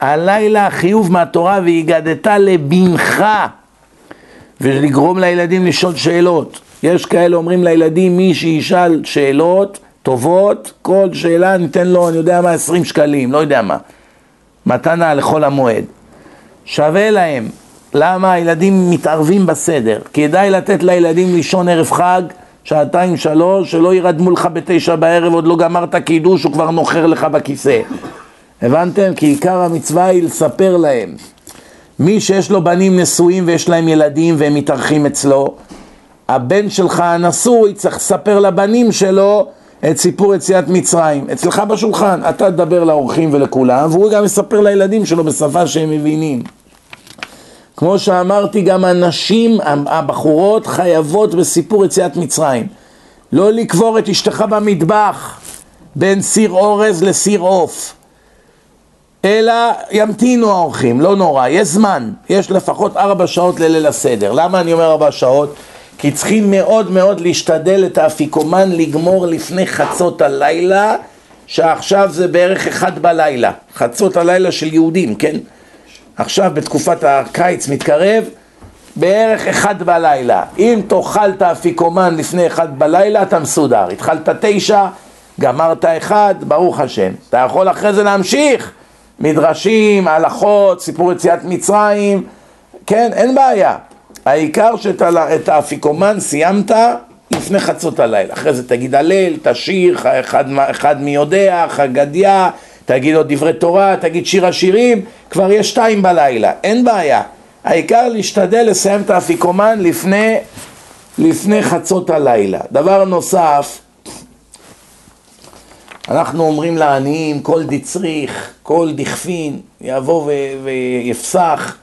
הלילה החיוב מהתורה והגדת לבנך ולגרום לילדים לשאול שאלות. יש כאלה אומרים לילדים, מי שישאל שאלות טובות, כל שאלה ניתן לו, אני יודע מה, 20 שקלים, לא יודע מה. מתנה לכל המועד. שווה להם. למה הילדים מתערבים בסדר? כדאי לתת לילדים לישון ערב חג, שעתיים שלוש, שלא ירדמו לך בתשע בערב, עוד לא גמרת קידוש, הוא כבר נוחר לך בכיסא. הבנתם? כי עיקר המצווה היא לספר להם. מי שיש לו בנים נשואים ויש להם ילדים והם מתארחים אצלו, הבן שלך הנשוי צריך לספר לבנים שלו את סיפור יציאת מצרים. אצלך בשולחן, אתה תדבר לאורחים ולכולם, והוא גם יספר לילדים שלו בשפה שהם מבינים. כמו שאמרתי, גם הנשים, הבחורות, חייבות בסיפור יציאת מצרים. לא לקבור את אשתך במטבח בין סיר אורז לסיר עוף. אלא ימתינו האורחים, לא נורא, יש זמן, יש לפחות ארבע שעות לליל הסדר. למה אני אומר ארבע שעות? כי צריכים מאוד מאוד להשתדל את האפיקומן לגמור לפני חצות הלילה, שעכשיו זה בערך אחד בלילה, חצות הלילה של יהודים, כן? עכשיו בתקופת הקיץ מתקרב, בערך אחד בלילה. אם תאכל את האפיקומן לפני אחד בלילה, אתה מסודר. התחלת תשע, גמרת אחד, ברוך השם. אתה יכול אחרי זה להמשיך. מדרשים, הלכות, סיפור יציאת מצרים, כן, אין בעיה. העיקר שאת האפיקומן סיימת לפני חצות הלילה. אחרי זה תגיד הלל, תשיר, אחד, אחד מי יודע, חגדיה, תגיד עוד דברי תורה, תגיד שיר השירים, כבר יש שתיים בלילה, אין בעיה. העיקר להשתדל לסיים את האפיקומן לפני, לפני חצות הלילה. דבר נוסף, אנחנו אומרים לעניים, כל דצריך, כל דכפין, יבוא ו- ויפסח,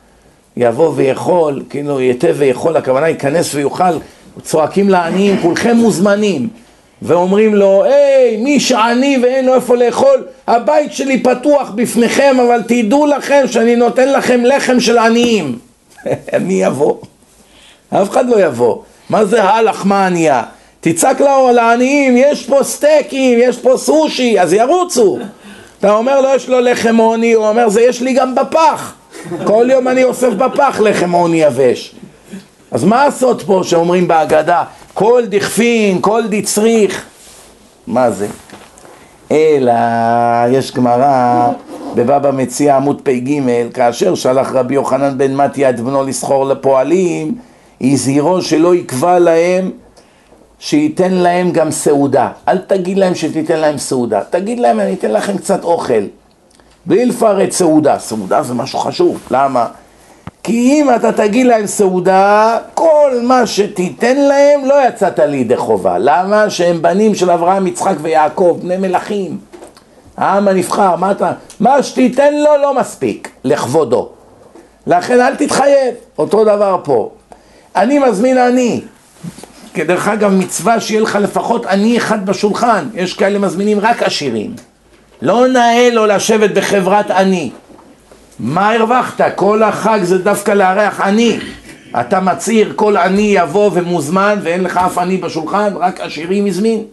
יבוא ויכול, כאילו יתה ויכול, הכוונה ייכנס ויוכל, צועקים לעניים, כולכם מוזמנים, ואומרים לו, היי, מי שעני ואין לו איפה לאכול, הבית שלי פתוח בפניכם, אבל תדעו לכם שאני נותן לכם לחם של עניים. [LAUGHS] מי יבוא? אף אחד לא יבוא. מה זה הלחמה ענייה? תצעק לעניים, יש פה סטייקים, יש פה סושי, אז ירוצו. אתה אומר לו, יש לו לחם עוני, הוא אומר, זה יש לי גם בפח. כל יום אני אוסף בפח לחם עוני יבש. אז מה הסוד פה שאומרים בהגדה? כל דכפין, כל דצריך. מה זה? אלא יש גמרא בבבא מציע עמוד פ"ג, כאשר שלח רבי יוחנן בן מתיה את בנו לסחור לפועלים, הזהירו שלא יקבע להם שייתן להם גם סעודה. אל תגיד להם שתיתן להם סעודה, תגיד להם אני אתן לכם קצת אוכל. בלי לפרט סעודה, סעודה זה משהו חשוב, למה? כי אם אתה תגיד להם סעודה, כל מה שתיתן להם לא יצאת לידי חובה. למה? שהם בנים של אברהם, יצחק ויעקב, בני מלכים. העם הנבחר, מה אתה... מה שתיתן לו לא מספיק, לכבודו. לכן אל תתחייב, אותו דבר פה. אני מזמין אני. כדרך אגב, מצווה שיהיה לך לפחות אני אחד בשולחן. יש כאלה מזמינים רק עשירים. לא נאה לו לשבת בחברת עני. מה הרווחת? כל החג זה דווקא לארח עני. אתה מצהיר כל עני יבוא ומוזמן ואין לך אף עני בשולחן, רק עשירים הזמין.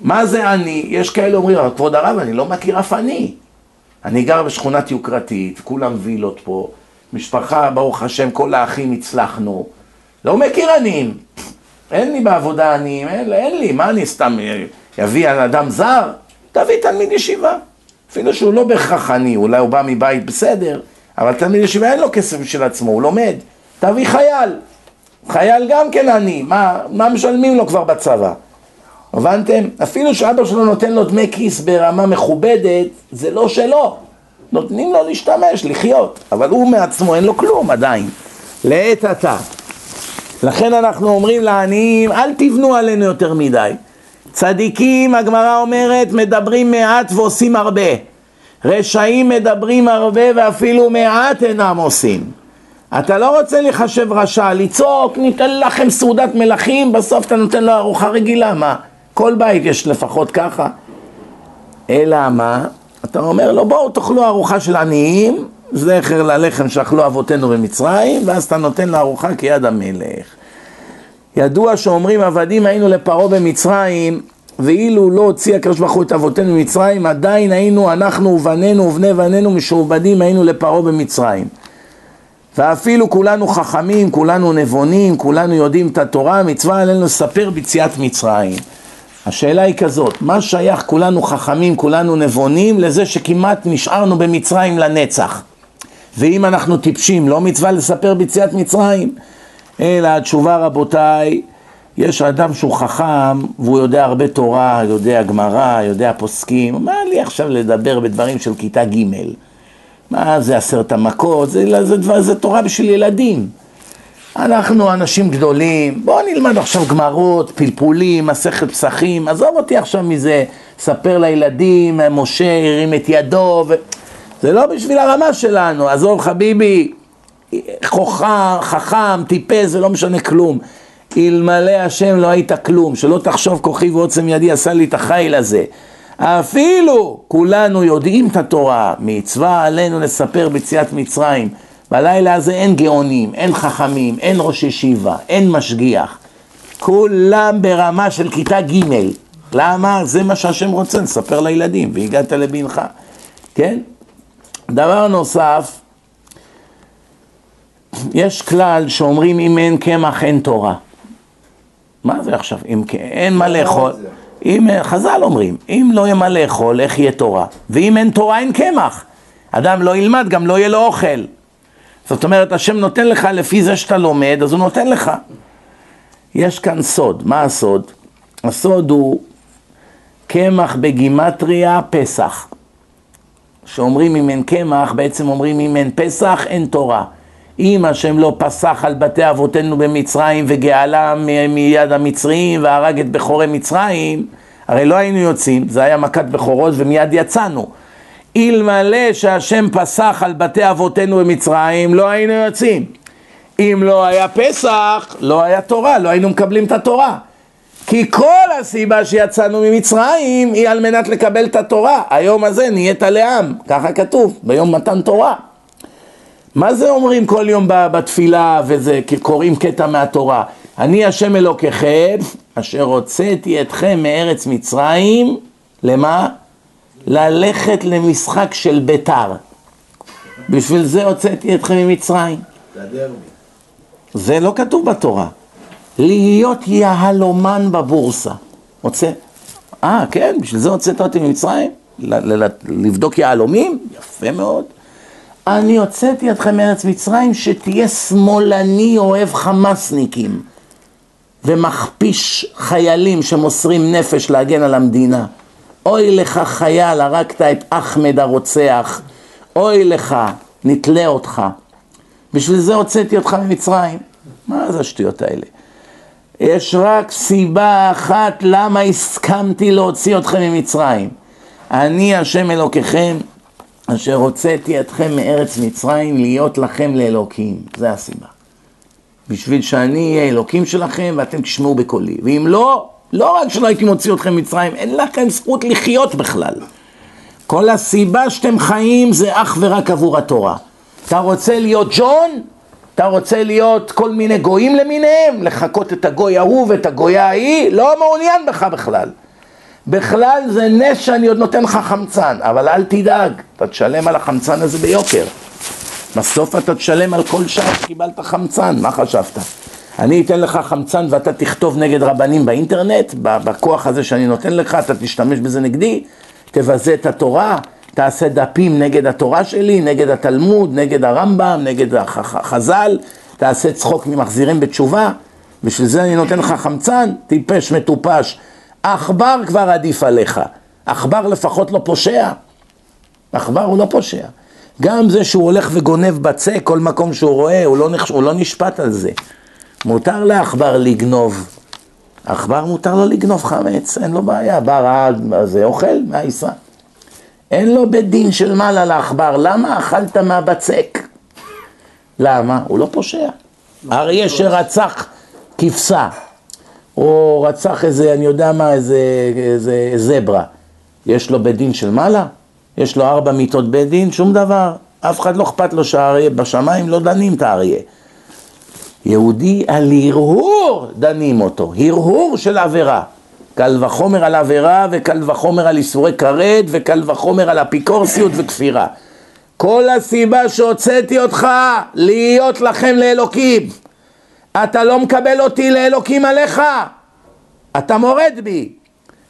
מה זה עני? יש כאלה אומרים, כבוד הרב, אני לא מכיר אף עני. אני גר בשכונת יוקרתית, כולם וילות פה, משפחה, ברוך השם, כל האחים הצלחנו. לא מכיר עניים. אין לי בעבודה עניים, אין, אין לי, מה אני סתם אביא על אדם זר? תביא תלמיד ישיבה. אפילו שהוא לא בהכרח עני, אולי הוא בא מבית בסדר, אבל תלמיד ישיבה אין לו כסף בשביל עצמו, הוא לומד. תביא חייל. חייל גם כן עני, מה, מה משלמים לו כבר בצבא? הבנתם? אפילו שאבא שלו נותן לו דמי כיס ברמה מכובדת, זה לא שלו. נותנים לו להשתמש, לחיות, אבל הוא מעצמו אין לו כלום עדיין. לעת עתה. לכן אנחנו אומרים לעניים, אל תבנו עלינו יותר מדי. צדיקים, הגמרא אומרת, מדברים מעט ועושים הרבה. רשעים מדברים הרבה ואפילו מעט אינם עושים. אתה לא רוצה להיחשב רשע, לצעוק, ניתן לכם סעודת מלכים, בסוף אתה נותן לו ארוחה רגילה, מה? כל בית יש לפחות ככה. אלא מה? אתה אומר לו, בואו תאכלו ארוחה של עניים, זכר ללחם שאכלו אבותינו במצרים, ואז אתה נותן לו ארוחה כיד המלך. ידוע שאומרים עבדים היינו לפרעה במצרים, ואילו לא הוציא הקדוש ברוך הוא את אבותינו במצרים, עדיין היינו אנחנו ובנינו ובני בנינו משועבדים היינו לפרעה במצרים. ואפילו כולנו חכמים, כולנו נבונים, כולנו יודעים את התורה, מצווה עלינו לספר ביציאת מצרים. השאלה היא כזאת, מה שייך כולנו חכמים, כולנו נבונים, לזה שכמעט נשארנו במצרים לנצח? ואם אנחנו טיפשים, לא מצווה לספר ביציאת מצרים? אלא התשובה רבותיי, יש אדם שהוא חכם והוא יודע הרבה תורה, יודע גמרא, יודע פוסקים, מה לי עכשיו לדבר בדברים של כיתה ג' מה זה עשרת המכות, זה, זה, זה, זה תורה בשביל ילדים. אנחנו אנשים גדולים, בואו נלמד עכשיו גמרות, פלפולים, מסכת פסחים, עזוב אותי עכשיו מזה, ספר לילדים, משה הרים את ידו, ו... זה לא בשביל הרמה שלנו, עזוב חביבי, חוכם, חכם, טיפס, זה לא משנה כלום. אלמלא השם לא היית כלום, שלא תחשוב כוחי ועוצם ידי עשה לי את החיל הזה. אפילו כולנו יודעים את התורה, מצווה עלינו לספר ביציאת מצרים. בלילה הזה אין גאונים, אין חכמים, אין ראש ישיבה, אין משגיח. כולם ברמה של כיתה ג' למה? זה מה שהשם רוצה, לספר לילדים, והגעת לבנך, כן? דבר נוסף, יש כלל שאומרים אם אין קמח אין תורה. מה זה עכשיו? אם אין מה לאכול, אם, חז"ל אומרים, אם לא יהיה מה לאכול, איך יהיה תורה? ואם אין תורה אין קמח. אדם לא ילמד, גם לא יהיה לו אוכל. זאת אומרת, השם נותן לך לפי זה שאתה לומד, אז הוא נותן לך. יש כאן סוד, מה הסוד? הסוד הוא קמח בגימטריה פסח. שאומרים אם אין קמח, בעצם אומרים אם אין פסח, אין תורה. אם השם לא פסח על בתי אבותינו במצרים וגאלה מיד המצרים והרג את בכורי מצרים, הרי לא היינו יוצאים, זה היה מכת בכורות ומיד יצאנו. אלמלא שהשם פסח על בתי אבותינו במצרים, לא היינו יוצאים. אם לא היה פסח, לא היה תורה, לא היינו מקבלים את התורה. כי כל הסיבה שיצאנו ממצרים היא על מנת לקבל את התורה. היום הזה נהיית לעם, ככה כתוב, ביום מתן תורה. מה זה אומרים כל יום בתפילה וזה, קוראים קטע מהתורה? אני השם אלוקיכם, אשר הוצאתי אתכם מארץ מצרים, למה? ללכת למשחק של ביתר. בשביל זה הוצאתי אתכם ממצרים. זה לא כתוב בתורה. להיות יהלומן בבורסה. רוצה? אה, כן, בשביל זה הוצאת אותי ממצרים? לבדוק יהלומים? יפה מאוד. אני הוצאתי אתכם מארץ מצרים שתהיה שמאלני אוהב חמאסניקים ומכפיש חיילים שמוסרים נפש להגן על המדינה. אוי לך חייל, הרגת את אחמד הרוצח, אוי לך, נתלה אותך. בשביל זה הוצאתי אותך ממצרים. מה זה השטויות האלה? יש רק סיבה אחת למה הסכמתי להוציא אתכם ממצרים. אני השם אלוקיכם, אשר הוצאתי אתכם מארץ מצרים להיות לכם לאלוקים. זה הסיבה. בשביל שאני אהיה אלוקים שלכם ואתם תשמעו בקולי. ואם לא, לא רק שלא הייתי מוציא אתכם ממצרים, אין לכם זכות לחיות בכלל. כל הסיבה שאתם חיים זה אך ורק עבור התורה. אתה רוצה להיות ג'ון? אתה רוצה להיות כל מיני גויים למיניהם? לחקות את הגוי ההוא ואת הגויה ההיא? לא מעוניין בך בכלל. בכלל זה נס שאני עוד נותן לך חמצן, אבל אל תדאג, אתה תשלם על החמצן הזה ביוקר. בסוף אתה תשלם על כל שעה שקיבלת חמצן, מה חשבת? אני אתן לך חמצן ואתה תכתוב נגד רבנים באינטרנט, בכוח הזה שאני נותן לך, אתה תשתמש בזה נגדי, תבזה את התורה, תעשה דפים נגד התורה שלי, נגד התלמוד, נגד הרמב"ם, נגד הח- ח- חז"ל, תעשה צחוק ממחזירים בתשובה, בשביל זה אני נותן לך חמצן, טיפש, מטופש. עכבר כבר עדיף עליך, עכבר לפחות לא פושע. עכבר הוא לא פושע. גם זה שהוא הולך וגונב בצק, כל מקום שהוא רואה, הוא לא, נחש... הוא לא נשפט על זה. מותר לעכבר לגנוב. עכבר מותר לו לגנוב חמץ, אין לו בעיה, בא רעד, זה אוכל מהעיסה. אין לו בית דין של מעלה לעכבר, למה אכלת מהבצק? למה? הוא לא פושע. אריה שרצח כבשה, או רצח איזה, אני יודע מה, איזה, איזה זברה, יש לו בית דין של מעלה? יש לו ארבע מיטות בית דין? שום דבר. אף אחד לא אכפת לו שהאריה, בשמיים לא דנים את האריה. יהודי על הרהור דנים אותו, הרהור של עבירה. קל וחומר על עבירה וקל וחומר על איסורי כרת וקל וחומר על אפיקורסיות וכפירה. כל הסיבה שהוצאתי אותך להיות לכם לאלוקים. אתה לא מקבל אותי לאלוקים עליך, אתה מורד בי,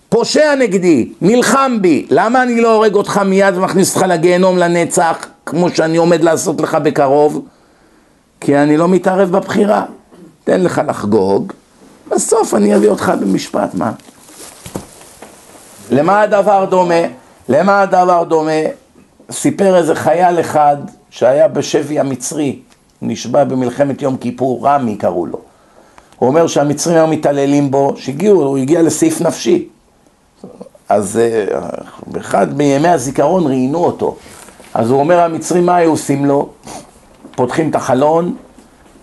פושע נגדי, נלחם בי, למה אני לא הורג אותך מיד ומכניס אותך לגיהנום לנצח, כמו שאני עומד לעשות לך בקרוב? כי אני לא מתערב בבחירה. תן לך לחגוג, בסוף אני אביא אותך במשפט, מה? למה הדבר דומה? למה הדבר דומה? סיפר איזה חייל אחד שהיה בשבי המצרי, נשבע במלחמת יום כיפור, רמי קראו לו. הוא אומר שהמצרים היו מתעללים בו, שהגיעו, הוא הגיע לסעיף נפשי. אז אה, באחד מימי הזיכרון ראיינו אותו. אז הוא אומר, המצרים מה היו עושים לו? פותחים את החלון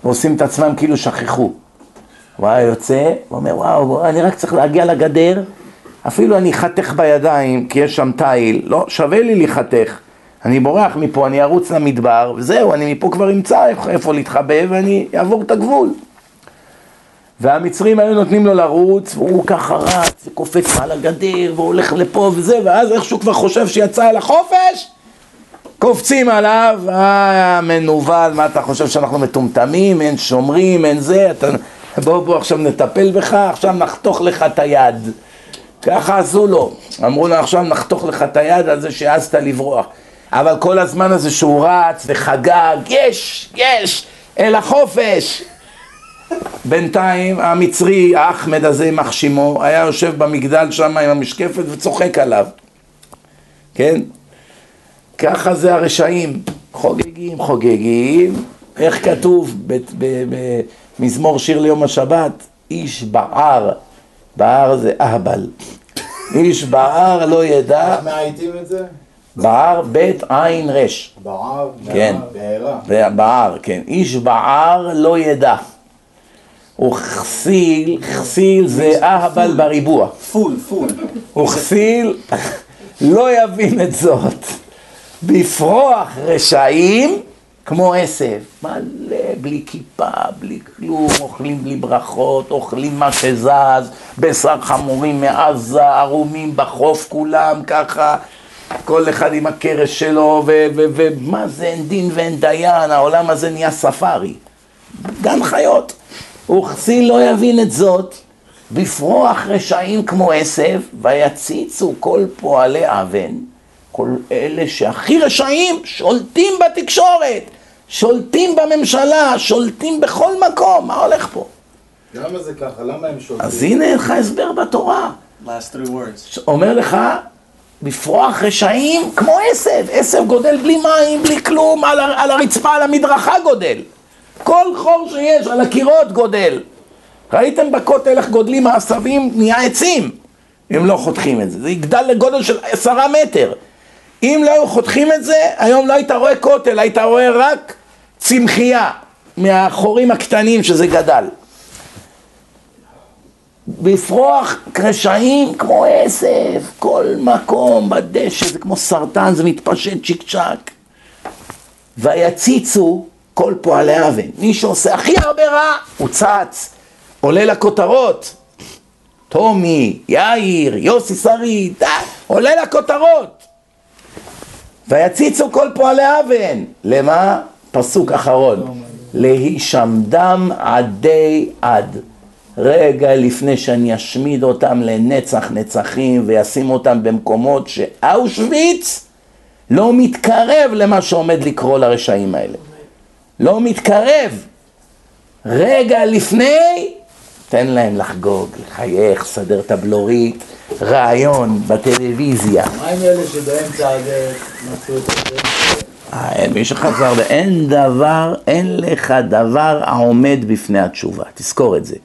ועושים את עצמם כאילו שכחו. הוא היה יוצא, הוא אומר, וואו, אני רק צריך להגיע לגדר, אפילו אני אחתך בידיים, כי יש שם תיל, לא, שווה לי להיחתך. אני בורח מפה, אני ארוץ למדבר, וזהו, אני מפה כבר אמצא איפה להתחבא ואני אעבור את הגבול. והמצרים היו נותנים לו לרוץ, והוא ככה רץ, וקופץ מעל הגדר, והולך לפה וזה, ואז איכשהו כבר חושב שיצא אל החופש, קופצים עליו, אה, מנוול, מה אתה חושב שאנחנו מטומטמים, אין שומרים, אין זה, אתה... בוא בוא עכשיו נטפל בך, עכשיו נחתוך לך את היד. ככה עשו לו, אמרו לו עכשיו נחתוך לך את היד על זה שהעזת לברוח. אבל כל הזמן הזה שהוא רץ וחגג, יש, יש, אל החופש. בינתיים המצרי, האחמד הזה, יימח שמו, היה יושב במגדל שם עם המשקפת וצוחק עליו. כן? ככה זה הרשעים, חוגגים, חוגגים, איך כתוב במזמור שיר ליום השבת? איש בער, בער זה אהבל, איש בער לא ידע, איך מאייתים את זה? בער בית עין רש, בער, כן. בעירה. בער, כן, איש בער לא ידע, וכסיל, כסיל זה אהבל בריבוע, פול, פול. וכסיל לא יבין את זאת. בפרוח רשעים כמו עשב, מלא, בלי כיפה, בלי כלום, אוכלים בלי ברכות, אוכלים מה שזז, בשר חמורים מעזה, ערומים בחוף כולם ככה, כל אחד עם הקרש שלו, ומה זה, אין דין ואין דיין, העולם הזה נהיה ספארי, גן חיות. וכסיל לא יבין את זאת, בפרוח רשעים כמו עשב, ויציצו כל פועלי אבן. כל אלה שהכי רשעים שולטים בתקשורת, שולטים בממשלה, שולטים בכל מקום, מה הולך פה? למה זה ככה? למה הם שולטים? אז הנה לך הסבר בתורה. Last three words. אומר לך, בפרוח רשעים כמו עשב, עשב גודל בלי מים, בלי כלום, על, על הרצפה, על המדרכה גודל. כל חור שיש, על הקירות גודל. ראיתם בכותל איך גודלים העשבים, נהיה עצים, אם לא חותכים את זה. זה יגדל לגודל של עשרה מטר. אם לא היו חותכים את זה, היום לא היית רואה כותל, היית רואה רק צמחייה מהחורים הקטנים שזה גדל. בפרוח רשעים כמו עשב, כל מקום בדשא, זה כמו סרטן, זה מתפשט צ'יק צ'אק. ויציצו כל פועלי אבן. מי שעושה הכי הרבה רע, הוא צץ, עולה לכותרות. טומי, יאיר, יוסי שריד, די, עולה לכותרות. ויציצו כל פועלי אבן. למה? פסוק אחרון. להישמדם עדי עד. רגע לפני שאני אשמיד אותם לנצח נצחים וישים אותם במקומות שאושוויץ לא מתקרב למה שעומד לקרוא לרשעים האלה. לא מתקרב. רגע לפני, תן להם לחגוג, לחייך, סדר את הבלורית, רעיון בטלוויזיה. מה עם אלה שבאמצע הדרך מצאו את הדרך? אה, מי שחזר, ואין דבר, אין לך דבר העומד בפני התשובה, תזכור את זה.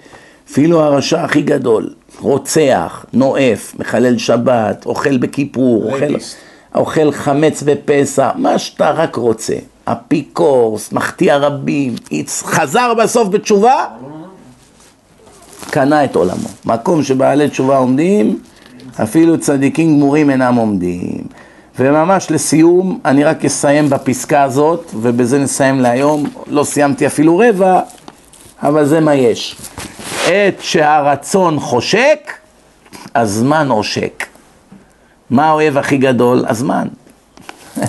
אפילו הרשע הכי גדול, רוצח, נואף, מחלל שבת, אוכל בכיפור, אוכל. אוכל חמץ בפסח, מה שאתה רק רוצה. אפיקורס, מחטיא רבים, הצ- חזר בסוף בתשובה, קנה את עולמו. מקום שבעלי תשובה עומדים, אפילו צדיקים גמורים אינם עומדים. וממש לסיום, אני רק אסיים בפסקה הזאת, ובזה נסיים להיום. לא סיימתי אפילו רבע, אבל זה מה יש. עת שהרצון חושק, הזמן עושק. מה האויב הכי גדול? הזמן. [LAUGHS]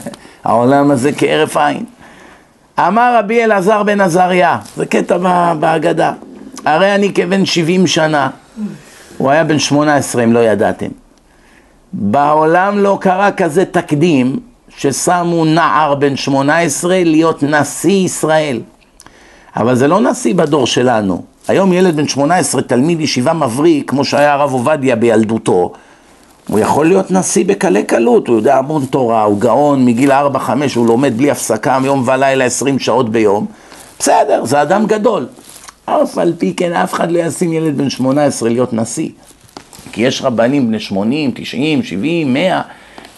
העולם הזה כהרף עין. אמר רבי אלעזר בן עזריה, זה קטע בהגדה, הרי אני כבן 70 שנה, הוא היה בן 18 אם לא ידעתם. בעולם לא קרה כזה תקדים ששמו נער בן 18 להיות נשיא ישראל. אבל זה לא נשיא בדור שלנו. היום ילד בן 18, תלמיד ישיבה מבריק, כמו שהיה הרב עובדיה בילדותו, הוא יכול להיות נשיא בקלי קלות, הוא יודע המון תורה, הוא גאון, מגיל 4-5 הוא לומד בלי הפסקה, מיום ולילה 20 שעות ביום. בסדר, זה אדם גדול. אף על פי כן, אף אחד לא ישים ילד בן 18 להיות נשיא. כי יש רבנים בני 80, 90, 70, 100,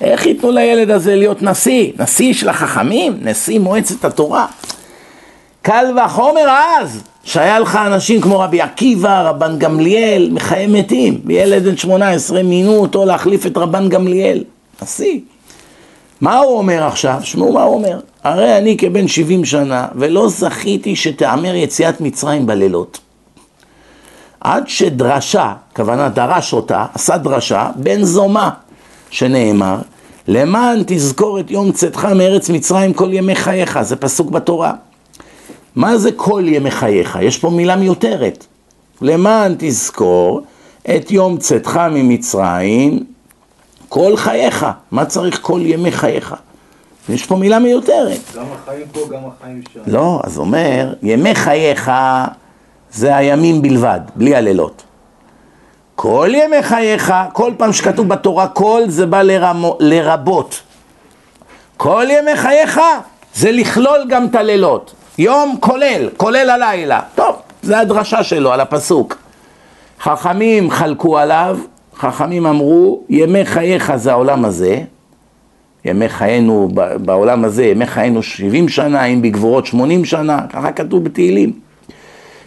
איך ייתנו לילד הזה להיות נשיא? נשיא של החכמים? נשיא מועצת התורה? קל וחומר אז, שהיה לך אנשים כמו רבי עקיבא, רבן גמליאל, מחיי מתים, וילד בן 18 מינו אותו להחליף את רבן גמליאל, נשיא. מה הוא אומר עכשיו? שמעו מה הוא אומר. הרי אני כבן 70 שנה, ולא זכיתי שתאמר יציאת מצרים בלילות. עד שדרשה, כוונה דרש אותה, עשה דרשה, בן זומה, שנאמר, למען תזכור את יום צאתך מארץ מצרים כל ימי חייך, זה פסוק בתורה. מה זה כל ימי חייך? יש פה מילה מיותרת. למען תזכור את יום צאתך ממצרים כל חייך. מה צריך כל ימי חייך? יש פה מילה מיותרת. גם החיים פה, גם החיים שם. לא, אז אומר, ימי חייך זה הימים בלבד, בלי הלילות. כל ימי חייך, כל פעם שכתוב בתורה כל זה בא לרמו, לרבות. כל ימי חייך זה לכלול גם את הלילות. יום כולל, כולל הלילה. טוב, זה הדרשה שלו על הפסוק. חכמים חלקו עליו, חכמים אמרו, ימי חייך זה העולם הזה, ימי חיינו בעולם הזה, ימי חיינו 70 שנה, אם בגבורות 80 שנה, ככה כתוב בתהילים.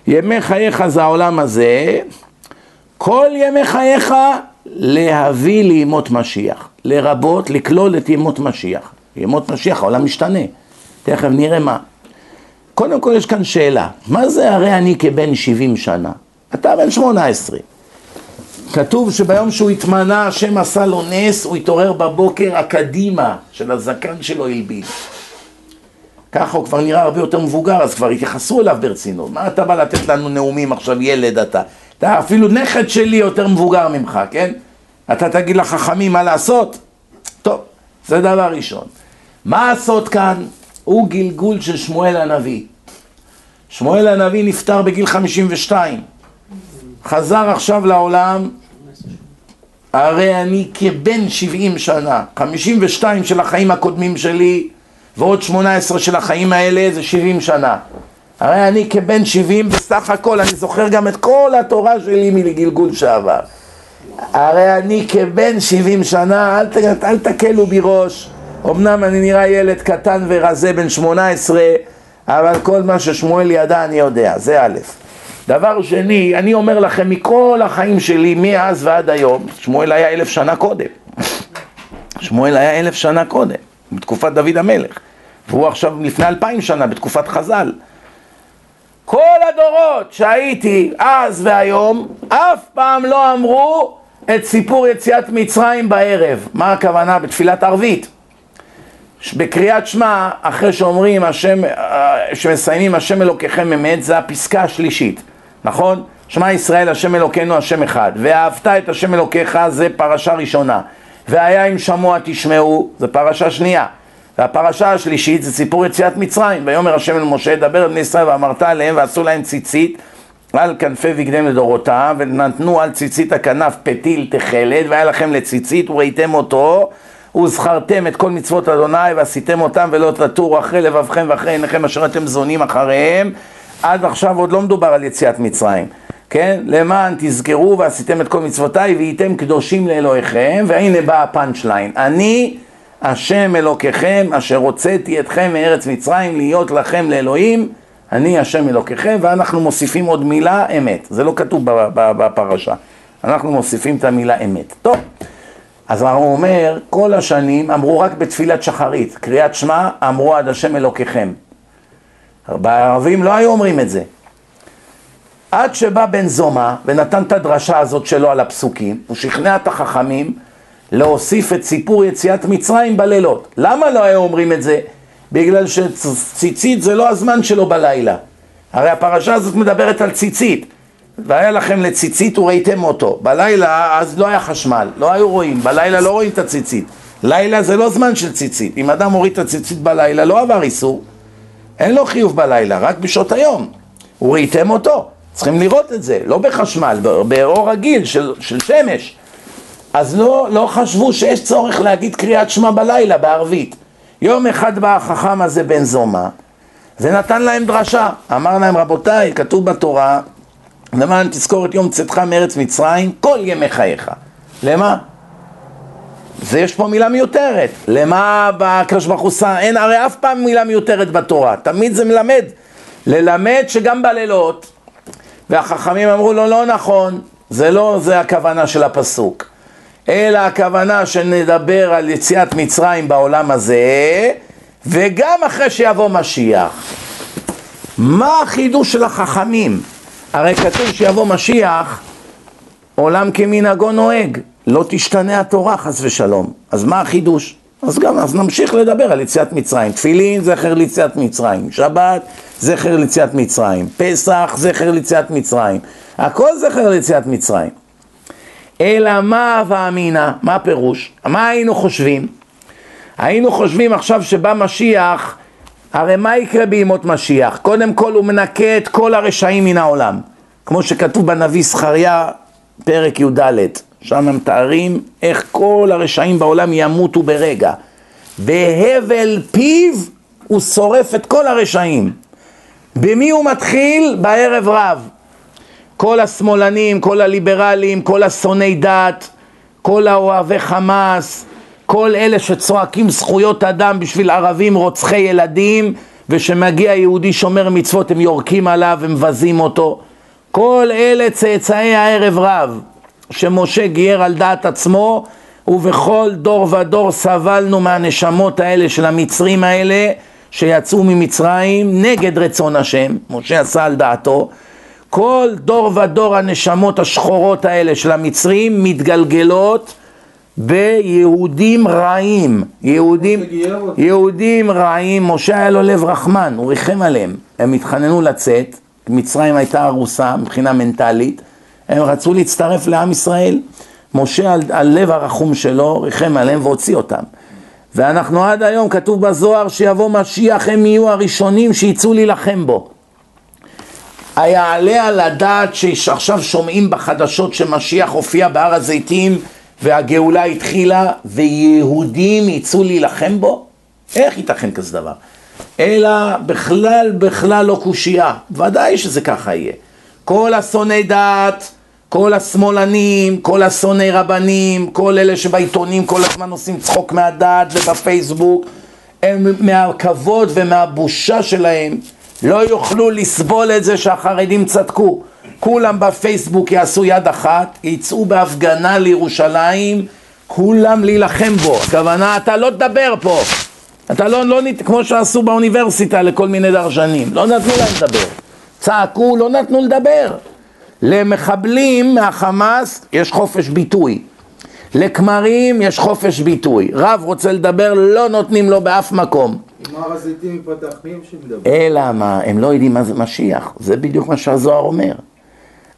ימי חייך זה העולם הזה, כל ימי חייך להביא לימות משיח, לרבות לכלול את ימות משיח. ימות משיח, העולם משתנה, תכף נראה מה. קודם כל יש כאן שאלה, מה זה הרי אני כבן 70 שנה? אתה בן 18. כתוב שביום שהוא התמנה, השם עשה לו נס, הוא התעורר בבוקר, הקדימה של הזקן שלו הלבין. ככה הוא כבר נראה הרבה יותר מבוגר, אז כבר התייחסו אליו ברצינות. מה אתה בא לתת לנו נאומים עכשיו, ילד אתה? אתה אפילו נכד שלי יותר מבוגר ממך, כן? אתה תגיד לחכמים מה לעשות? טוב, זה דבר ראשון. מה הסוד כאן? הוא גלגול של שמואל הנביא. שמואל הנביא נפטר בגיל 52. חזר עכשיו לעולם, הרי אני כבן 70 שנה, 52 של החיים הקודמים שלי ועוד 18 של החיים האלה זה 70 שנה. הרי אני כבן 70 בסך הכל, אני זוכר גם את כל התורה שלי מגלגול שעבר. הרי אני כבן 70 שנה, אל, אל תקלו בי ראש. אמנם אני נראה ילד קטן ורזה בן 18, אבל כל מה ששמואל ידע אני יודע, זה א'. דבר שני, אני אומר לכם, מכל החיים שלי, מאז ועד היום, שמואל היה אלף שנה קודם. שמואל היה אלף שנה קודם, בתקופת דוד המלך. והוא עכשיו לפני אלפיים שנה, בתקופת חז"ל. כל הדורות שהייתי אז והיום, אף פעם לא אמרו את סיפור יציאת מצרים בערב. מה הכוונה? בתפילת ערבית. בקריאת שמע, אחרי שאומרים השם, אה, שמסיימים השם אלוקיכם אמת, זה הפסקה השלישית, נכון? שמע ישראל השם אלוקינו השם אחד, ואהבת את השם אלוקיך זה פרשה ראשונה, והיה אם שמוע תשמעו, זה פרשה שנייה, והפרשה השלישית זה סיפור יציאת מצרים, ויאמר השם אל משה דבר אל בני ישראל ואמרת עליהם ועשו להם ציצית על כנפי בגדיהם לדורותם ונתנו על ציצית הכנף פתיל תכלת והיה לכם לציצית וראיתם אותו וזכרתם את כל מצוות אדוני ועשיתם אותם ולא תטורו אחרי לבבכם ואחרי עיניכם אשר אתם זונים אחריהם עד עכשיו עוד לא מדובר על יציאת מצרים כן? למען תזכרו ועשיתם את כל מצוותיי והייתם קדושים לאלוהיכם והנה בא הפאנצ' ליין אני השם אלוקיכם אשר הוצאתי אתכם מארץ מצרים להיות לכם לאלוהים אני השם אלוקיכם ואנחנו מוסיפים עוד מילה אמת. זה לא כתוב בפרשה. אנחנו מוסיפים את המילה אמת. טוב אז הוא אומר כל השנים אמרו רק בתפילת שחרית קריאת שמע אמרו עד השם אלוקיכם בערבים לא היו אומרים את זה עד שבא בן זומא ונתן את הדרשה הזאת שלו על הפסוקים הוא שכנע את החכמים להוסיף את סיפור יציאת מצרים בלילות. למה לא היו אומרים את זה? בגלל שציצית זה לא הזמן שלו בלילה. הרי הפרשה הזאת מדברת על ציצית. והיה לכם לציצית וראיתם אותו. בלילה אז לא היה חשמל, לא היו רואים. בלילה לא רואים את הציצית. לילה זה לא זמן של ציצית. אם אדם מוריד את הציצית בלילה לא עבר איסור. אין לו חיוב בלילה, רק בשעות היום. וראיתם אותו. צריכים לראות את זה, לא בחשמל, באור רגיל של, של שמש. אז לא, לא חשבו שיש צורך להגיד קריאת שמע בלילה בערבית. יום אחד בא החכם הזה בן זומא ונתן להם דרשה. אמר להם רבותיי, כתוב בתורה, למען תזכור את יום צאתך מארץ מצרים כל ימי חייך. למה? זה יש פה מילה מיותרת. למה בקדוש ברוך הוא שם? אין הרי אף פעם מילה מיותרת בתורה. תמיד זה מלמד. ללמד שגם בלילות, והחכמים אמרו לו לא נכון, זה לא זה הכוונה של הפסוק. אלא הכוונה שנדבר על יציאת מצרים בעולם הזה, וגם אחרי שיבוא משיח. מה החידוש של החכמים? הרי כתוב שיבוא משיח, עולם כמנהגו נוהג, לא תשתנה התורה חס ושלום. אז מה החידוש? אז גם, אז נמשיך לדבר על יציאת מצרים. תפילין, זכר ליציאת מצרים. שבת, זכר ליציאת מצרים. פסח, זכר ליציאת מצרים. הכל זכר ליציאת מצרים. אלא מה הווה אמינא, מה הפירוש? מה היינו חושבים? היינו חושבים עכשיו שבא משיח, הרי מה יקרה בימות משיח? קודם כל הוא מנקה את כל הרשעים מן העולם. כמו שכתוב בנביא זכריה, פרק י"ד, שם הם מתארים איך כל הרשעים בעולם ימותו ברגע. בהבל פיו הוא שורף את כל הרשעים. במי הוא מתחיל? בערב רב. כל השמאלנים, כל הליברלים, כל השונאי דת, כל האוהבי חמאס, כל אלה שצועקים זכויות אדם בשביל ערבים רוצחי ילדים ושמגיע יהודי שומר מצוות הם יורקים עליו ומבזים אותו כל אלה צאצאי הערב רב שמשה גייר על דעת עצמו ובכל דור ודור סבלנו מהנשמות האלה של המצרים האלה שיצאו ממצרים נגד רצון השם, משה עשה על דעתו. כל דור ודור הנשמות השחורות האלה של המצרים מתגלגלות ביהודים רעים, יהודים, יהודים רעים, משה היה לו לב רחמן, הוא ריחם עליהם, הם התחננו לצאת, מצרים הייתה ארוסה מבחינה מנטלית, הם רצו להצטרף לעם ישראל, משה על, על לב הרחום שלו ריחם עליהם והוציא אותם. ואנחנו עד היום, כתוב בזוהר שיבוא משיח, הם יהיו הראשונים שיצאו להילחם בו. היעלה על הדעת שעכשיו שומעים בחדשות שמשיח הופיע בהר הזיתים והגאולה התחילה ויהודים יצאו להילחם בו? איך ייתכן כזה דבר? אלא בכלל בכלל לא קושייה, ודאי שזה ככה יהיה. כל השונאי דת, כל השמאלנים, כל השונאי רבנים, כל אלה שבעיתונים כל הזמן עושים צחוק מהדת ובפייסבוק, הם מהכבוד ומהבושה שלהם לא יוכלו לסבול את זה שהחרדים צדקו. כולם בפייסבוק יעשו יד אחת, יצאו בהפגנה לירושלים, כולם להילחם בו. הכוונה, אתה לא תדבר פה. אתה לא, לא, כמו שעשו באוניברסיטה לכל מיני דרשנים, לא נתנו להם לדבר. צעקו, לא נתנו לדבר. למחבלים מהחמאס יש חופש ביטוי. לכמרים יש חופש ביטוי. רב רוצה לדבר, לא נותנים לו באף מקום. עם הר הזיתים ייפתח, מי הם שמדבר? אלא מה, הם לא יודעים מה זה משיח. זה בדיוק מה שהזוהר אומר.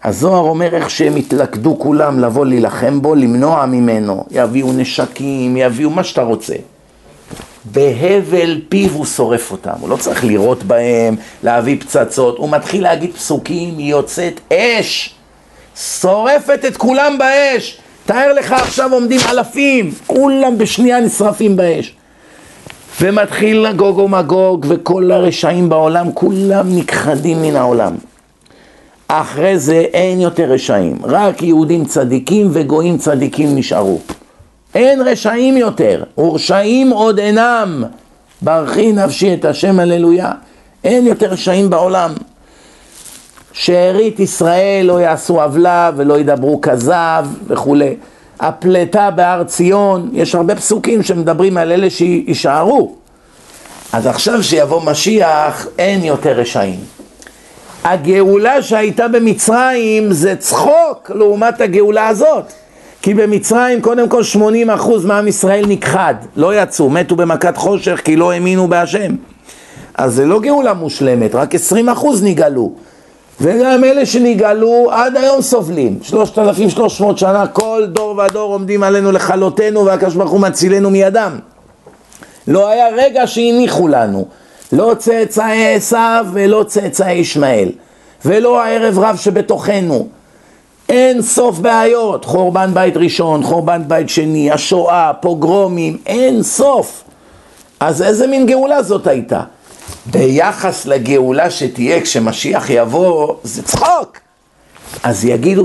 הזוהר אומר איך שהם התלכדו כולם לבוא להילחם בו, למנוע ממנו. יביאו נשקים, יביאו מה שאתה רוצה. בהבל פיו הוא שורף אותם, הוא לא צריך לירות בהם, להביא פצצות, הוא מתחיל להגיד פסוקים, היא יוצאת אש, שורפת את כולם באש. תאר לך עכשיו עומדים אלפים, כולם בשנייה נשרפים באש. ומתחיל לגוג ומגוג, וכל הרשעים בעולם, כולם נכחדים מן העולם. אחרי זה אין יותר רשעים, רק יהודים צדיקים וגויים צדיקים נשארו. אין רשעים יותר, ורשעים עוד אינם. ברכי נפשי את השם הללויה. אין יותר רשעים בעולם. שארית ישראל לא יעשו עוולה ולא ידברו כזב וכולי. הפלטה בהר ציון, יש הרבה פסוקים שמדברים על אלה שיישארו. אז עכשיו שיבוא משיח, אין יותר רשעים. הגאולה שהייתה במצרים זה צחוק לעומת הגאולה הזאת. כי במצרים קודם כל 80% מעם ישראל נכחד, לא יצאו, מתו במכת חושך כי לא האמינו בהשם. אז זה לא גאולה מושלמת, רק 20% נגאלו. וגם אלה שנגאלו עד היום סובלים. 3,300 שנה, כל דור ודור עומדים עלינו לכלותנו והקדוש ברוך הוא מצילנו מידם. לא היה רגע שהניחו לנו. לא צאצאי עשיו ולא צאצאי ישמעאל. ולא הערב רב שבתוכנו. אין סוף בעיות, חורבן בית ראשון, חורבן בית שני, השואה, פוגרומים, אין סוף. אז איזה מין גאולה זאת הייתה? ביחס לגאולה שתהיה כשמשיח יבוא, זה צחוק. אז יגידו,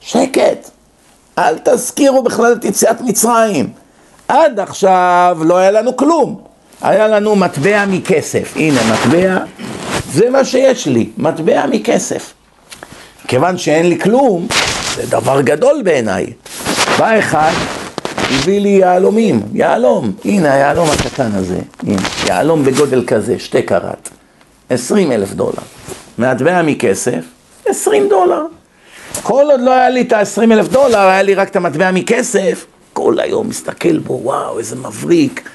שקט, אל תזכירו בכלל את יציאת מצרים. עד עכשיו לא היה לנו כלום. היה לנו מטבע מכסף. הנה, מטבע, זה מה שיש לי, מטבע מכסף. כיוון שאין לי כלום, זה דבר גדול בעיניי. בא אחד, הביא לי יהלומים, יהלום, הנה היהלום הקטן הזה, הנה, יהלום בגודל כזה, שתי קראט, עשרים אלף דולר. מטבע מכסף, עשרים דולר. כל עוד לא היה לי את ה-20 אלף דולר, היה לי רק את המטבע מכסף, כל היום מסתכל בו, וואו, איזה מבריק.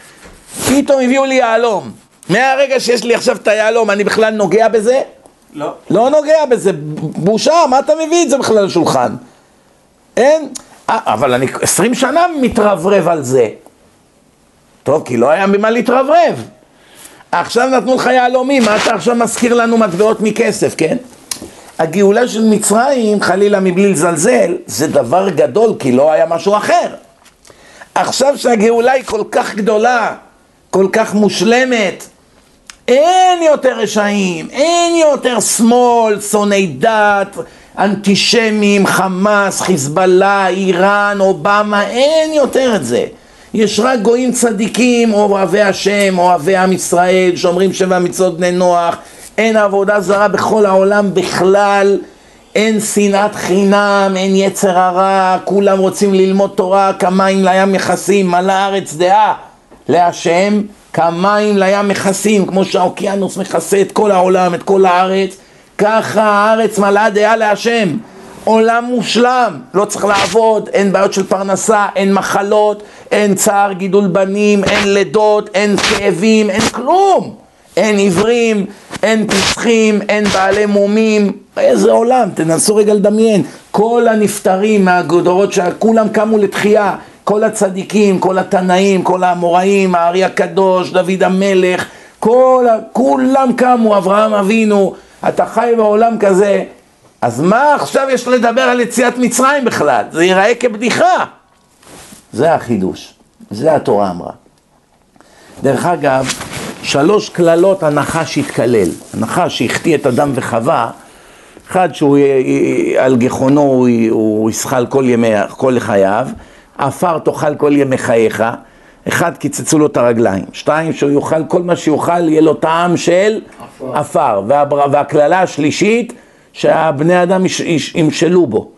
פתאום הביאו לי יהלום. מהרגע שיש לי עכשיו את היהלום, אני בכלל נוגע בזה? לא. לא נוגע בזה, בושה, מה אתה מביא את זה בכלל לשולחן? אין, אה, אבל אני עשרים שנה מתרברב על זה. טוב, כי לא היה ממה להתרברב. עכשיו נתנו לך יהלומים, מה אתה עכשיו מזכיר לנו מטבעות מכסף, כן? הגאולה של מצרים, חלילה מבלי לזלזל, זה דבר גדול, כי לא היה משהו אחר. עכשיו שהגאולה היא כל כך גדולה, כל כך מושלמת, אין יותר רשעים, אין יותר שמאל, שונאי דת, אנטישמים, חמאס, חיזבאללה, איראן, אובמה, אין יותר את זה. יש רק גויים צדיקים, אוהבי השם, אוהבי עם ישראל, שאומרים שבע מצוות בני נוח, אין עבודה זרה בכל העולם בכלל, אין שנאת חינם, אין יצר הרע, כולם רוצים ללמוד תורה, כמים לים מכסים, מלא הארץ דעה? להשם, כמים לים מכסים, כמו שהאוקיינוס מכסה את כל העולם, את כל הארץ, ככה הארץ מלאה דעה להשם. עולם מושלם, לא צריך לעבוד, אין בעיות של פרנסה, אין מחלות, אין צער גידול בנים, אין לידות, אין כאבים, אין כלום. אין עיוורים, אין פצחים, אין בעלי מומים, איזה עולם, תנסו רגע לדמיין. כל הנפטרים מהגדורות שכולם קמו לתחייה, כל הצדיקים, כל התנאים, כל האמוראים, הארי הקדוש, דוד המלך, כל, כולם קמו, אברהם אבינו, אתה חי בעולם כזה, אז מה עכשיו יש לדבר על יציאת מצרים בכלל? זה ייראה כבדיחה. זה החידוש, זה התורה אמרה. דרך אגב, שלוש קללות הנחש התקלל. הנחש שהחטיא את אדם וחווה, אחד שהוא על גחונו הוא, הוא ישחל כל, ימי, כל חייו, עפר תאכל כל ימי חייך, אחד קיצצו לו את הרגליים, שתיים שהוא יאכל כל מה שיאכל יהיה לו טעם של עפר, והקללה השלישית שהבני אדם ימשלו בו,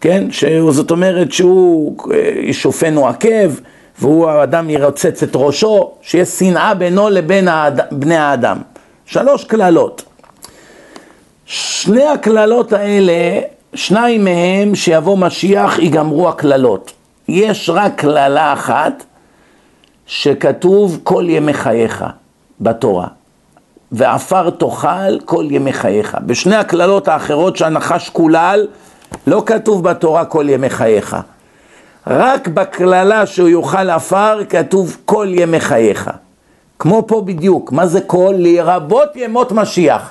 כן? זאת אומרת שהוא ישופנו עקב והוא האדם ירוצץ את ראשו, שיש שנאה בינו לבין האד... בני האדם. שלוש קללות. שני הקללות האלה, שניים מהם שיבוא משיח ייגמרו הקללות. יש רק קללה אחת שכתוב כל ימי חייך בתורה. ועפר תאכל כל ימי חייך. בשני הקללות האחרות שהנחש קולל, לא כתוב בתורה כל ימי חייך. רק בקללה שהוא יאכל עפר כתוב כל ימי חייך. כמו פה בדיוק, מה זה כל? לרבות ימות משיח.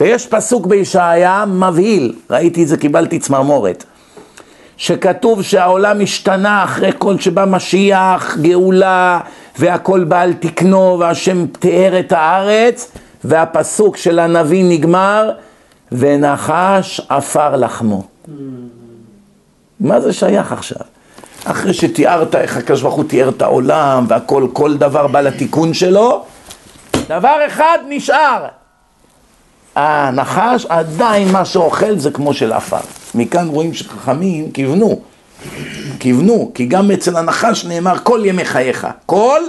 ויש פסוק בישעיה מבהיל, ראיתי את זה, קיבלתי צמרמורת. שכתוב שהעולם השתנה אחרי כל שבא משיח, גאולה, והכל בא על תקנו, והשם תיאר את הארץ, והפסוק של הנביא נגמר, ונחש עפר לחמו. מה זה שייך עכשיו? אחרי שתיארת איך הקדוש ברוך הוא תיאר את העולם, והכל, כל דבר בא לתיקון שלו, דבר אחד נשאר. הנחש עדיין מה שאוכל זה כמו של עפר. מכאן רואים שחכמים כיוונו, כיוונו, כי גם אצל הנחש נאמר כל ימי חייך, כל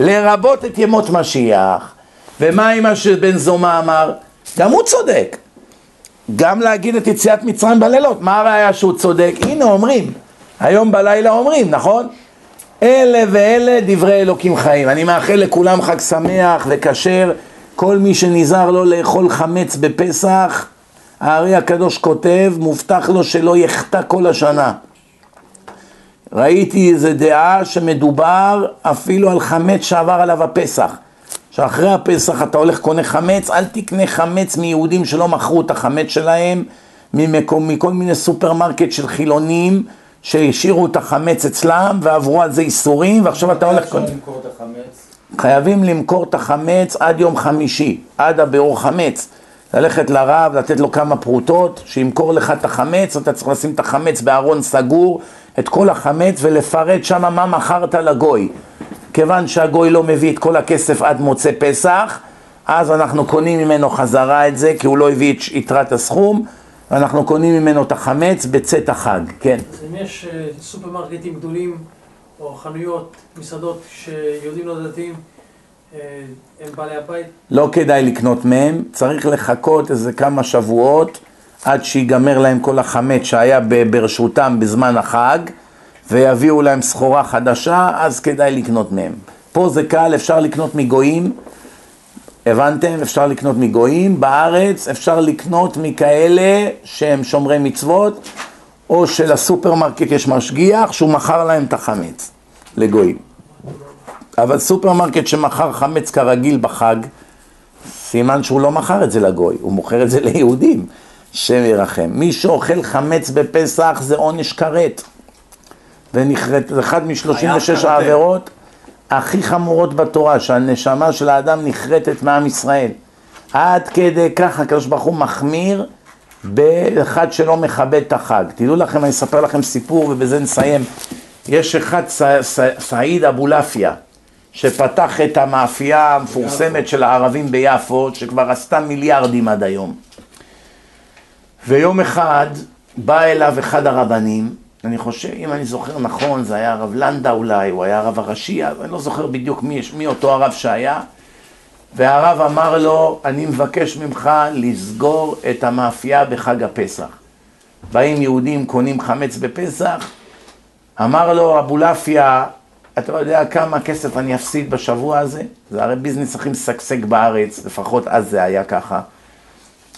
לרבות את ימות משיח. ומה עם מה שבן זומא אמר? גם הוא צודק. גם להגיד את יציאת מצרים בלילות, מה הראיה שהוא צודק? הנה אומרים, היום בלילה אומרים, נכון? אלה ואלה דברי אלוקים חיים. אני מאחל לכולם חג שמח וכשר. כל מי שנזהר לא לאכול חמץ בפסח, הארי הקדוש כותב, מובטח לו שלא יחטא כל השנה. ראיתי איזה דעה שמדובר אפילו על חמץ שעבר עליו הפסח. שאחרי הפסח אתה הולך קונה חמץ, אל תקנה חמץ מיהודים שלא מכרו את החמץ שלהם, ממקום, מכל מיני סופרמרקט של חילונים שהשאירו את החמץ אצלם ועברו על זה איסורים ועכשיו אתה הולך אפשר. למכור את החמץ. חייבים למכור את החמץ עד יום חמישי, עד הביאור חמץ. ללכת לרב, לתת לו כמה פרוטות, שימכור לך את החמץ, אתה צריך לשים את החמץ בארון סגור, את כל החמץ ולפרט שמה מה מכרת לגוי. כיוון שהגוי לא מביא את כל הכסף עד מוצא פסח, אז אנחנו קונים ממנו חזרה את זה, כי הוא לא הביא את יתרת הסכום, ואנחנו קונים ממנו את החמץ בצאת החג, כן. אז אם יש אה, סופרמרקטים גדולים, או חנויות, מסעדות, שיהודים לא דתיים, אה, הם בעלי הבית, לא כדאי לקנות מהם, צריך לחכות איזה כמה שבועות עד שיגמר להם כל החמץ שהיה ברשותם בזמן החג ויביאו להם סחורה חדשה, אז כדאי לקנות מהם. פה זה קל, אפשר לקנות מגויים, הבנתם? אפשר לקנות מגויים, בארץ אפשר לקנות מכאלה שהם שומרי מצוות, או שלסופרמרקט יש משגיח שהוא מכר להם את החמץ לגויים. אבל סופרמרקט שמכר חמץ כרגיל בחג, סימן שהוא לא מכר את זה לגוי, הוא מוכר את זה ליהודים, שם ירחם. מי שאוכל חמץ בפסח זה עונש כרת. זה אחד מ-36 העבירות הכי חמורות בתורה, שהנשמה של האדם נחרטת מעם ישראל. עד כדי כך הקדוש ברוך הוא מחמיר באחד שלא מכבד את החג. תדעו לכם, אני אספר לכם סיפור ובזה נסיים. יש אחד, סעיד אבולעפיה, שפתח את המאפייה המפורסמת של הערבים ביפו, שכבר עשתה מיליארדים עד היום. ויום אחד בא אליו אחד הרבנים, אני חושב, אם אני זוכר נכון, זה היה הרב לנדה אולי, הוא היה הרב הראשי, אני לא זוכר בדיוק מי, מי אותו הרב שהיה, והרב אמר לו, אני מבקש ממך לסגור את המאפייה בחג הפסח. באים יהודים, קונים חמץ בפסח, אמר לו אבולעפיה, אתה יודע כמה כסף אני אפסיד בשבוע הזה? זה הרי ביזנס הכי משגשג בארץ, לפחות אז זה היה ככה.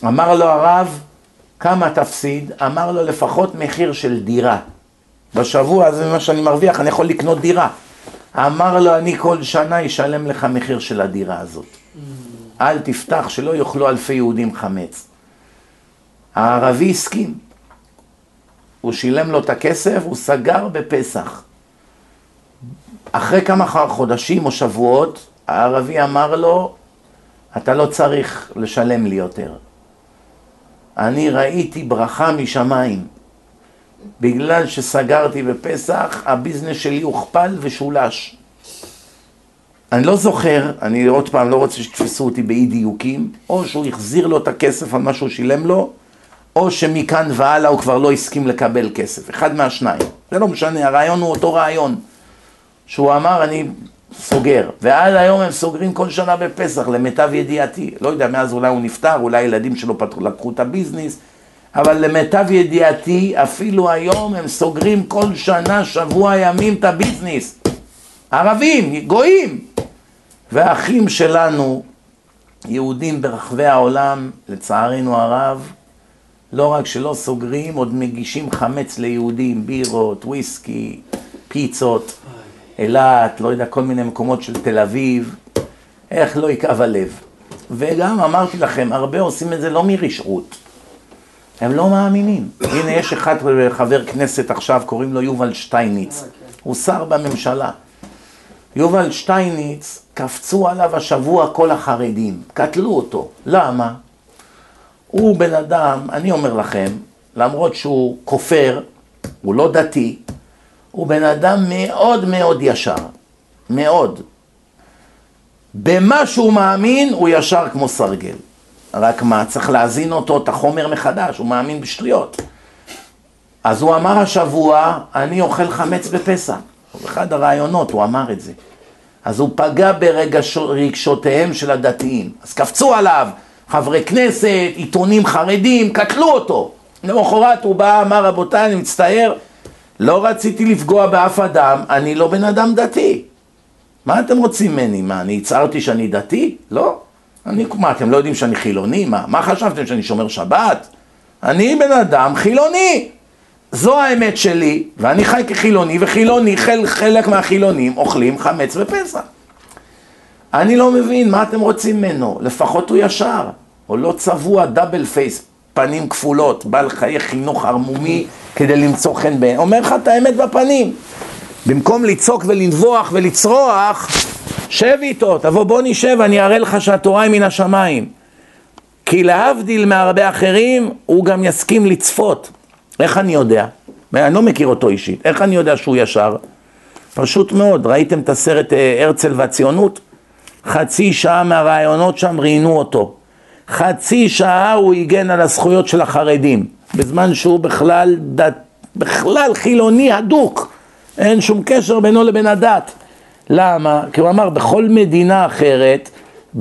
אמר לו הרב, כמה תפסיד? אמר לו לפחות מחיר של דירה. בשבוע הזה מה שאני מרוויח, אני יכול לקנות דירה. אמר לו, אני כל שנה אשלם לך מחיר של הדירה הזאת. אל תפתח, שלא יאכלו אלפי יהודים חמץ. הערבי הסכים. הוא שילם לו את הכסף, הוא סגר בפסח. אחרי כמה חודשים או שבועות, הערבי אמר לו, אתה לא צריך לשלם לי יותר. אני ראיתי ברכה משמיים. בגלל שסגרתי בפסח, הביזנס שלי הוכפל ושולש. אני לא זוכר, אני עוד פעם לא רוצה שתתפסו אותי באי דיוקים, או שהוא החזיר לו את הכסף על מה שהוא שילם לו, או שמכאן והלאה הוא כבר לא הסכים לקבל כסף. אחד מהשניים. זה לא משנה, הרעיון הוא אותו רעיון. שהוא אמר, אני סוגר. ועד היום הם סוגרים כל שנה בפסח, למיטב ידיעתי. לא יודע, מאז אולי הוא נפטר, אולי הילדים שלו פתחו, לקחו את הביזנס. אבל למיטב ידיעתי, אפילו היום הם סוגרים כל שנה, שבוע ימים את הביזנס. ערבים, גויים. והאחים שלנו, יהודים ברחבי העולם, לצערנו הרב, לא רק שלא סוגרים, עוד מגישים חמץ ליהודים, בירות, וויסקי, פיצות, אילת, לא יודע, כל מיני מקומות של תל אביב. איך לא יכאב הלב. וגם אמרתי לכם, הרבה עושים את זה לא מרשעות. הם לא מאמינים. הנה יש אחד חבר כנסת עכשיו, קוראים לו יובל שטייניץ. הוא שר בממשלה. יובל שטייניץ, קפצו עליו השבוע כל החרדים. קטלו אותו. למה? הוא בן אדם, אני אומר לכם, למרות שהוא כופר, הוא לא דתי, הוא בן אדם מאוד מאוד ישר. מאוד. במה שהוא מאמין הוא ישר כמו סרגל. רק מה, צריך להזין אותו, את החומר מחדש, הוא מאמין בשטויות. אז הוא אמר השבוע, אני אוכל חמץ בפסח. באחד הרעיונות הוא אמר את זה. אז הוא פגע ברגשותיהם של הדתיים. אז קפצו עליו חברי כנסת, עיתונים חרדים, קטלו אותו. למחרת הוא בא, אמר רבותיי, אני מצטער, לא רציתי לפגוע באף אדם, אני לא בן אדם דתי. מה אתם רוצים ממני? מה, אני הצהרתי שאני דתי? לא. אני, מה, אתם לא יודעים שאני חילוני? מה, מה חשבתם, שאני שומר שבת? אני בן אדם חילוני. זו האמת שלי, ואני חי כחילוני, וחילוני, חל, חלק מהחילונים אוכלים חמץ בפסח. אני לא מבין, מה אתם רוצים ממנו? לפחות הוא ישר, או לא צבוע, דאבל פייס, פנים כפולות, בעל חיי חינוך ערמומי כדי למצוא חן בעין. אומר לך את האמת בפנים. במקום לצעוק ולנבוח ולצרוח, שב איתו, תבוא בוא נשב, אני אראה לך שהתורה היא מן השמיים. כי להבדיל מהרבה אחרים, הוא גם יסכים לצפות. איך אני יודע? אני לא מכיר אותו אישית, איך אני יודע שהוא ישר? פשוט מאוד, ראיתם את הסרט אה, הרצל והציונות? חצי שעה מהרעיונות שם ראיינו אותו. חצי שעה הוא הגן על הזכויות של החרדים, בזמן שהוא בכלל, דת, בכלל חילוני הדוק. אין שום קשר בינו לבין הדת. למה? כי הוא אמר, בכל מדינה אחרת,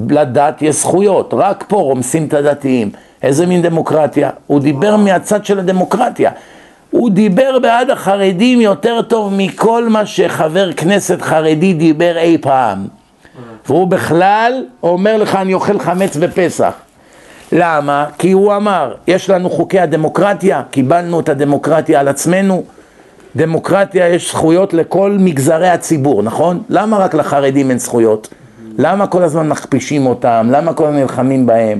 לדת יש זכויות, רק פה רומסים את הדתיים. איזה מין דמוקרטיה? הוא דיבר מהצד של הדמוקרטיה. הוא דיבר בעד החרדים יותר טוב מכל מה שחבר כנסת חרדי דיבר אי פעם. והוא בכלל אומר לך, אני אוכל חמץ בפסח. למה? כי הוא אמר, יש לנו חוקי הדמוקרטיה, קיבלנו את הדמוקרטיה על עצמנו, דמוקרטיה יש זכויות לכל מגזרי הציבור, נכון? למה רק לחרדים אין זכויות? למה כל הזמן מכפישים אותם? למה כל הזמן נלחמים בהם?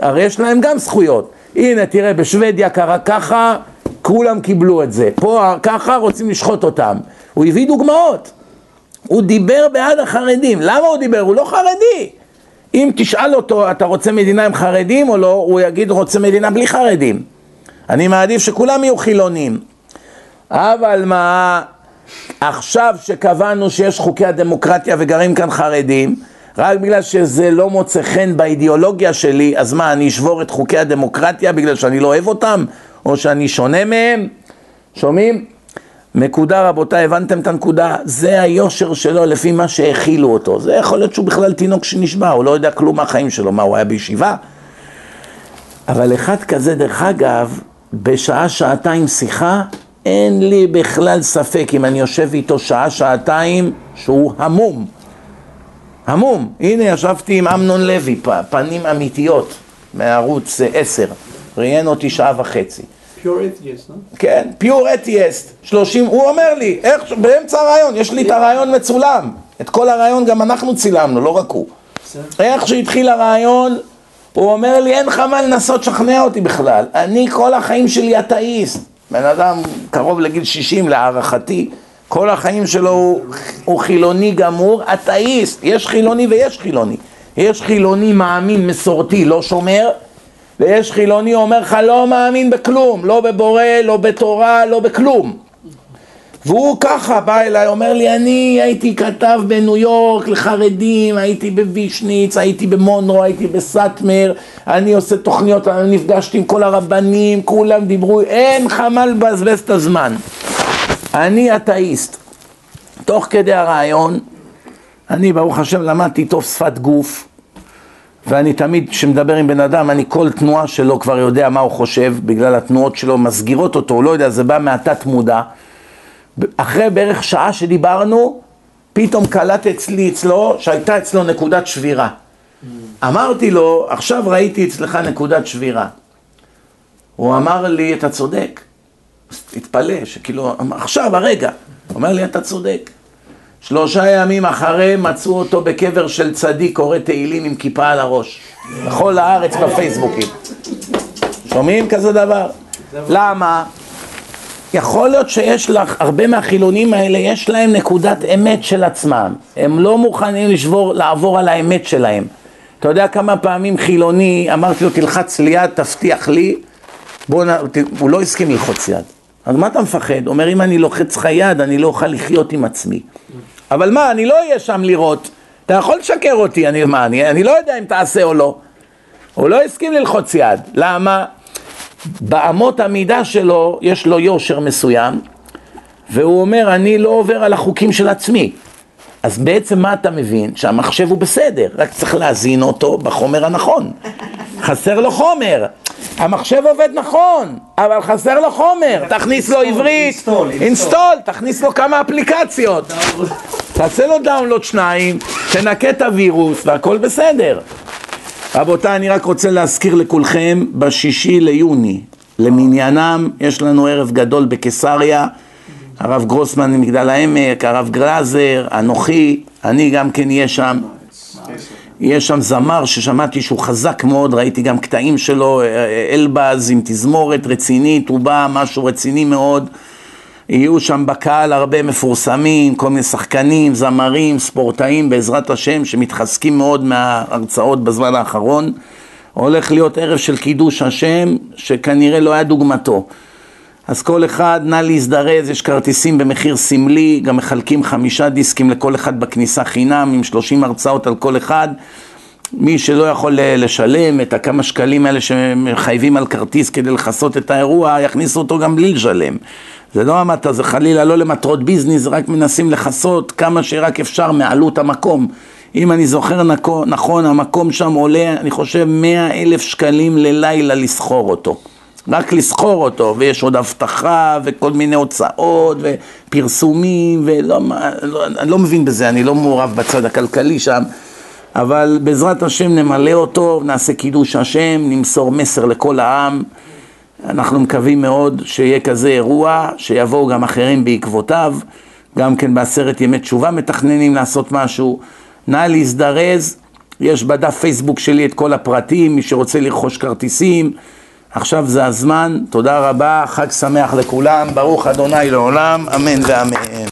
הרי יש להם גם זכויות. הנה, תראה, בשוודיה קרה ככה, כולם קיבלו את זה. פה ככה רוצים לשחוט אותם. הוא הביא דוגמאות. הוא דיבר בעד החרדים. למה הוא דיבר? הוא לא חרדי. אם תשאל אותו, אתה רוצה מדינה עם חרדים או לא, הוא יגיד, רוצה מדינה בלי חרדים. אני מעדיף שכולם יהיו חילונים. אבל מה, עכשיו שקבענו שיש חוקי הדמוקרטיה וגרים כאן חרדים, רק בגלל שזה לא מוצא חן באידיאולוגיה שלי, אז מה, אני אשבור את חוקי הדמוקרטיה בגלל שאני לא אוהב אותם? או שאני שונה מהם? שומעים? נקודה רבותיי, הבנתם את הנקודה? זה היושר שלו לפי מה שהאכילו אותו. זה יכול להיות שהוא בכלל תינוק שנשבע, הוא לא יודע כלום מהחיים שלו, מה, הוא היה בישיבה? אבל אחד כזה, דרך אגב, בשעה, שעתיים שיחה, אין לי בכלל ספק אם אני יושב איתו שעה, שעתיים, שהוא המום. המום. הנה, ישבתי עם אמנון לוי, פנים אמיתיות, מערוץ 10. ראיין אותי שעה וחצי. פיור אתייסט, לא? כן, פיור אתייסט, 30, הוא אומר לי, איך, באמצע הרעיון, יש לי את הרעיון מצולם. את כל הרעיון גם אנחנו צילמנו, לא רק הוא. איך שהתחיל הרעיון, הוא אומר לי, אין לך מה לנסות לשכנע אותי בכלל. אני כל החיים שלי אתאיסט. בן אדם קרוב לגיל 60 להערכתי, כל החיים שלו הוא, הוא חילוני גמור, אתאיסט, יש חילוני ויש חילוני. יש חילוני מאמין מסורתי, לא שומר, ויש חילוני אומר לך לא מאמין בכלום, לא בבורא, לא בתורה, לא בכלום. והוא ככה בא אליי, אומר לי, אני הייתי כתב בניו יורק לחרדים, הייתי בווישניץ, הייתי במונרו, הייתי בסאטמר, אני עושה תוכניות, אני נפגשתי עם כל הרבנים, כולם דיברו, אין לך מה לבזבז את הזמן. אני אתאיסט. תוך כדי הרעיון, אני ברוך השם למדתי טוב שפת גוף, ואני תמיד, כשמדבר עם בן אדם, אני כל תנועה שלו כבר יודע מה הוא חושב, בגלל התנועות שלו מסגירות אותו, הוא לא יודע, זה בא מהתת מודע. אחרי בערך שעה שדיברנו, פתאום קלט אצלי, אצלו, שהייתה אצלו נקודת שבירה. אמרתי לו, עכשיו ראיתי אצלך נקודת שבירה. הוא אמר לי, אתה צודק. התפלא, שכאילו, עכשיו, הרגע. הוא אומר לי, אתה צודק. שלושה ימים אחרי מצאו אותו בקבר של צדיק קורא תהילים עם כיפה על הראש. בכל הארץ בפייסבוקים. שומעים כזה דבר? למה? יכול להיות שיש לך, הרבה מהחילונים האלה, יש להם נקודת אמת של עצמם. הם לא מוכנים לשבור, לעבור על האמת שלהם. אתה יודע כמה פעמים חילוני, אמרתי לו, תלחץ לי יד, תבטיח לי, בוא נ... הוא לא הסכים ללחוץ יד. אז מה אתה מפחד? אומר, אם אני לוחץ לך יד, אני לא אוכל לחיות עם עצמי. אבל מה, אני לא אהיה שם לראות. אתה יכול לשקר אותי, אני, מה, אני, אני לא יודע אם תעשה או לא. הוא לא הסכים ללחוץ יד. למה? באמות המידה שלו, יש לו יושר מסוים, והוא אומר, אני לא עובר על החוקים של עצמי. אז בעצם מה אתה מבין? שהמחשב הוא בסדר, רק צריך להזין אותו בחומר הנכון. חסר לו חומר. המחשב עובד נכון, אבל חסר לו חומר. תכניס לו עברית, אינסטול, תכניס לו כמה אפליקציות. תעשה לו דאונלוד שניים, תנקה את הווירוס והכל בסדר. רבותיי, אני רק רוצה להזכיר לכולכם, בשישי ליוני, למניינם, יש לנו ערב גדול בקיסריה, הרב גרוסמן ממגדל העמק, הרב גלאזר, אנוכי, אני גם כן אהיה שם. יש שם זמר ששמעתי שהוא חזק מאוד, ראיתי גם קטעים שלו, אלבז עם תזמורת רצינית, הוא בא משהו רציני מאוד. יהיו שם בקהל הרבה מפורסמים, כל מיני שחקנים, זמרים, ספורטאים, בעזרת השם, שמתחזקים מאוד מההרצאות בזמן האחרון. הולך להיות ערב של קידוש השם, שכנראה לא היה דוגמתו. אז כל אחד, נא להזדרז, יש כרטיסים במחיר סמלי, גם מחלקים חמישה דיסקים לכל אחד בכניסה חינם, עם שלושים הרצאות על כל אחד. מי שלא יכול לשלם את הכמה שקלים האלה שמחייבים על כרטיס כדי לכסות את האירוע, יכניסו אותו גם בלי לשלם. זה לא המטה, זה חלילה לא למטרות ביזנס, רק מנסים לכסות כמה שרק אפשר מעלות המקום. אם אני זוכר נכון, המקום שם עולה, אני חושב, מאה אלף שקלים ללילה לסחור אותו. רק לסחור אותו, ויש עוד אבטחה, וכל מיני הוצאות, ופרסומים, ולא, לא, אני לא מבין בזה, אני לא מעורב בצד הכלכלי שם, אבל בעזרת השם נמלא אותו, נעשה קידוש השם, נמסור מסר לכל העם. אנחנו מקווים מאוד שיהיה כזה אירוע, שיבואו גם אחרים בעקבותיו, גם כן בעשרת ימי תשובה מתכננים לעשות משהו. נא להזדרז, יש בדף פייסבוק שלי את כל הפרטים, מי שרוצה לרכוש כרטיסים. עכשיו זה הזמן, תודה רבה, חג שמח לכולם, ברוך אדוני לעולם, אמן ואמן.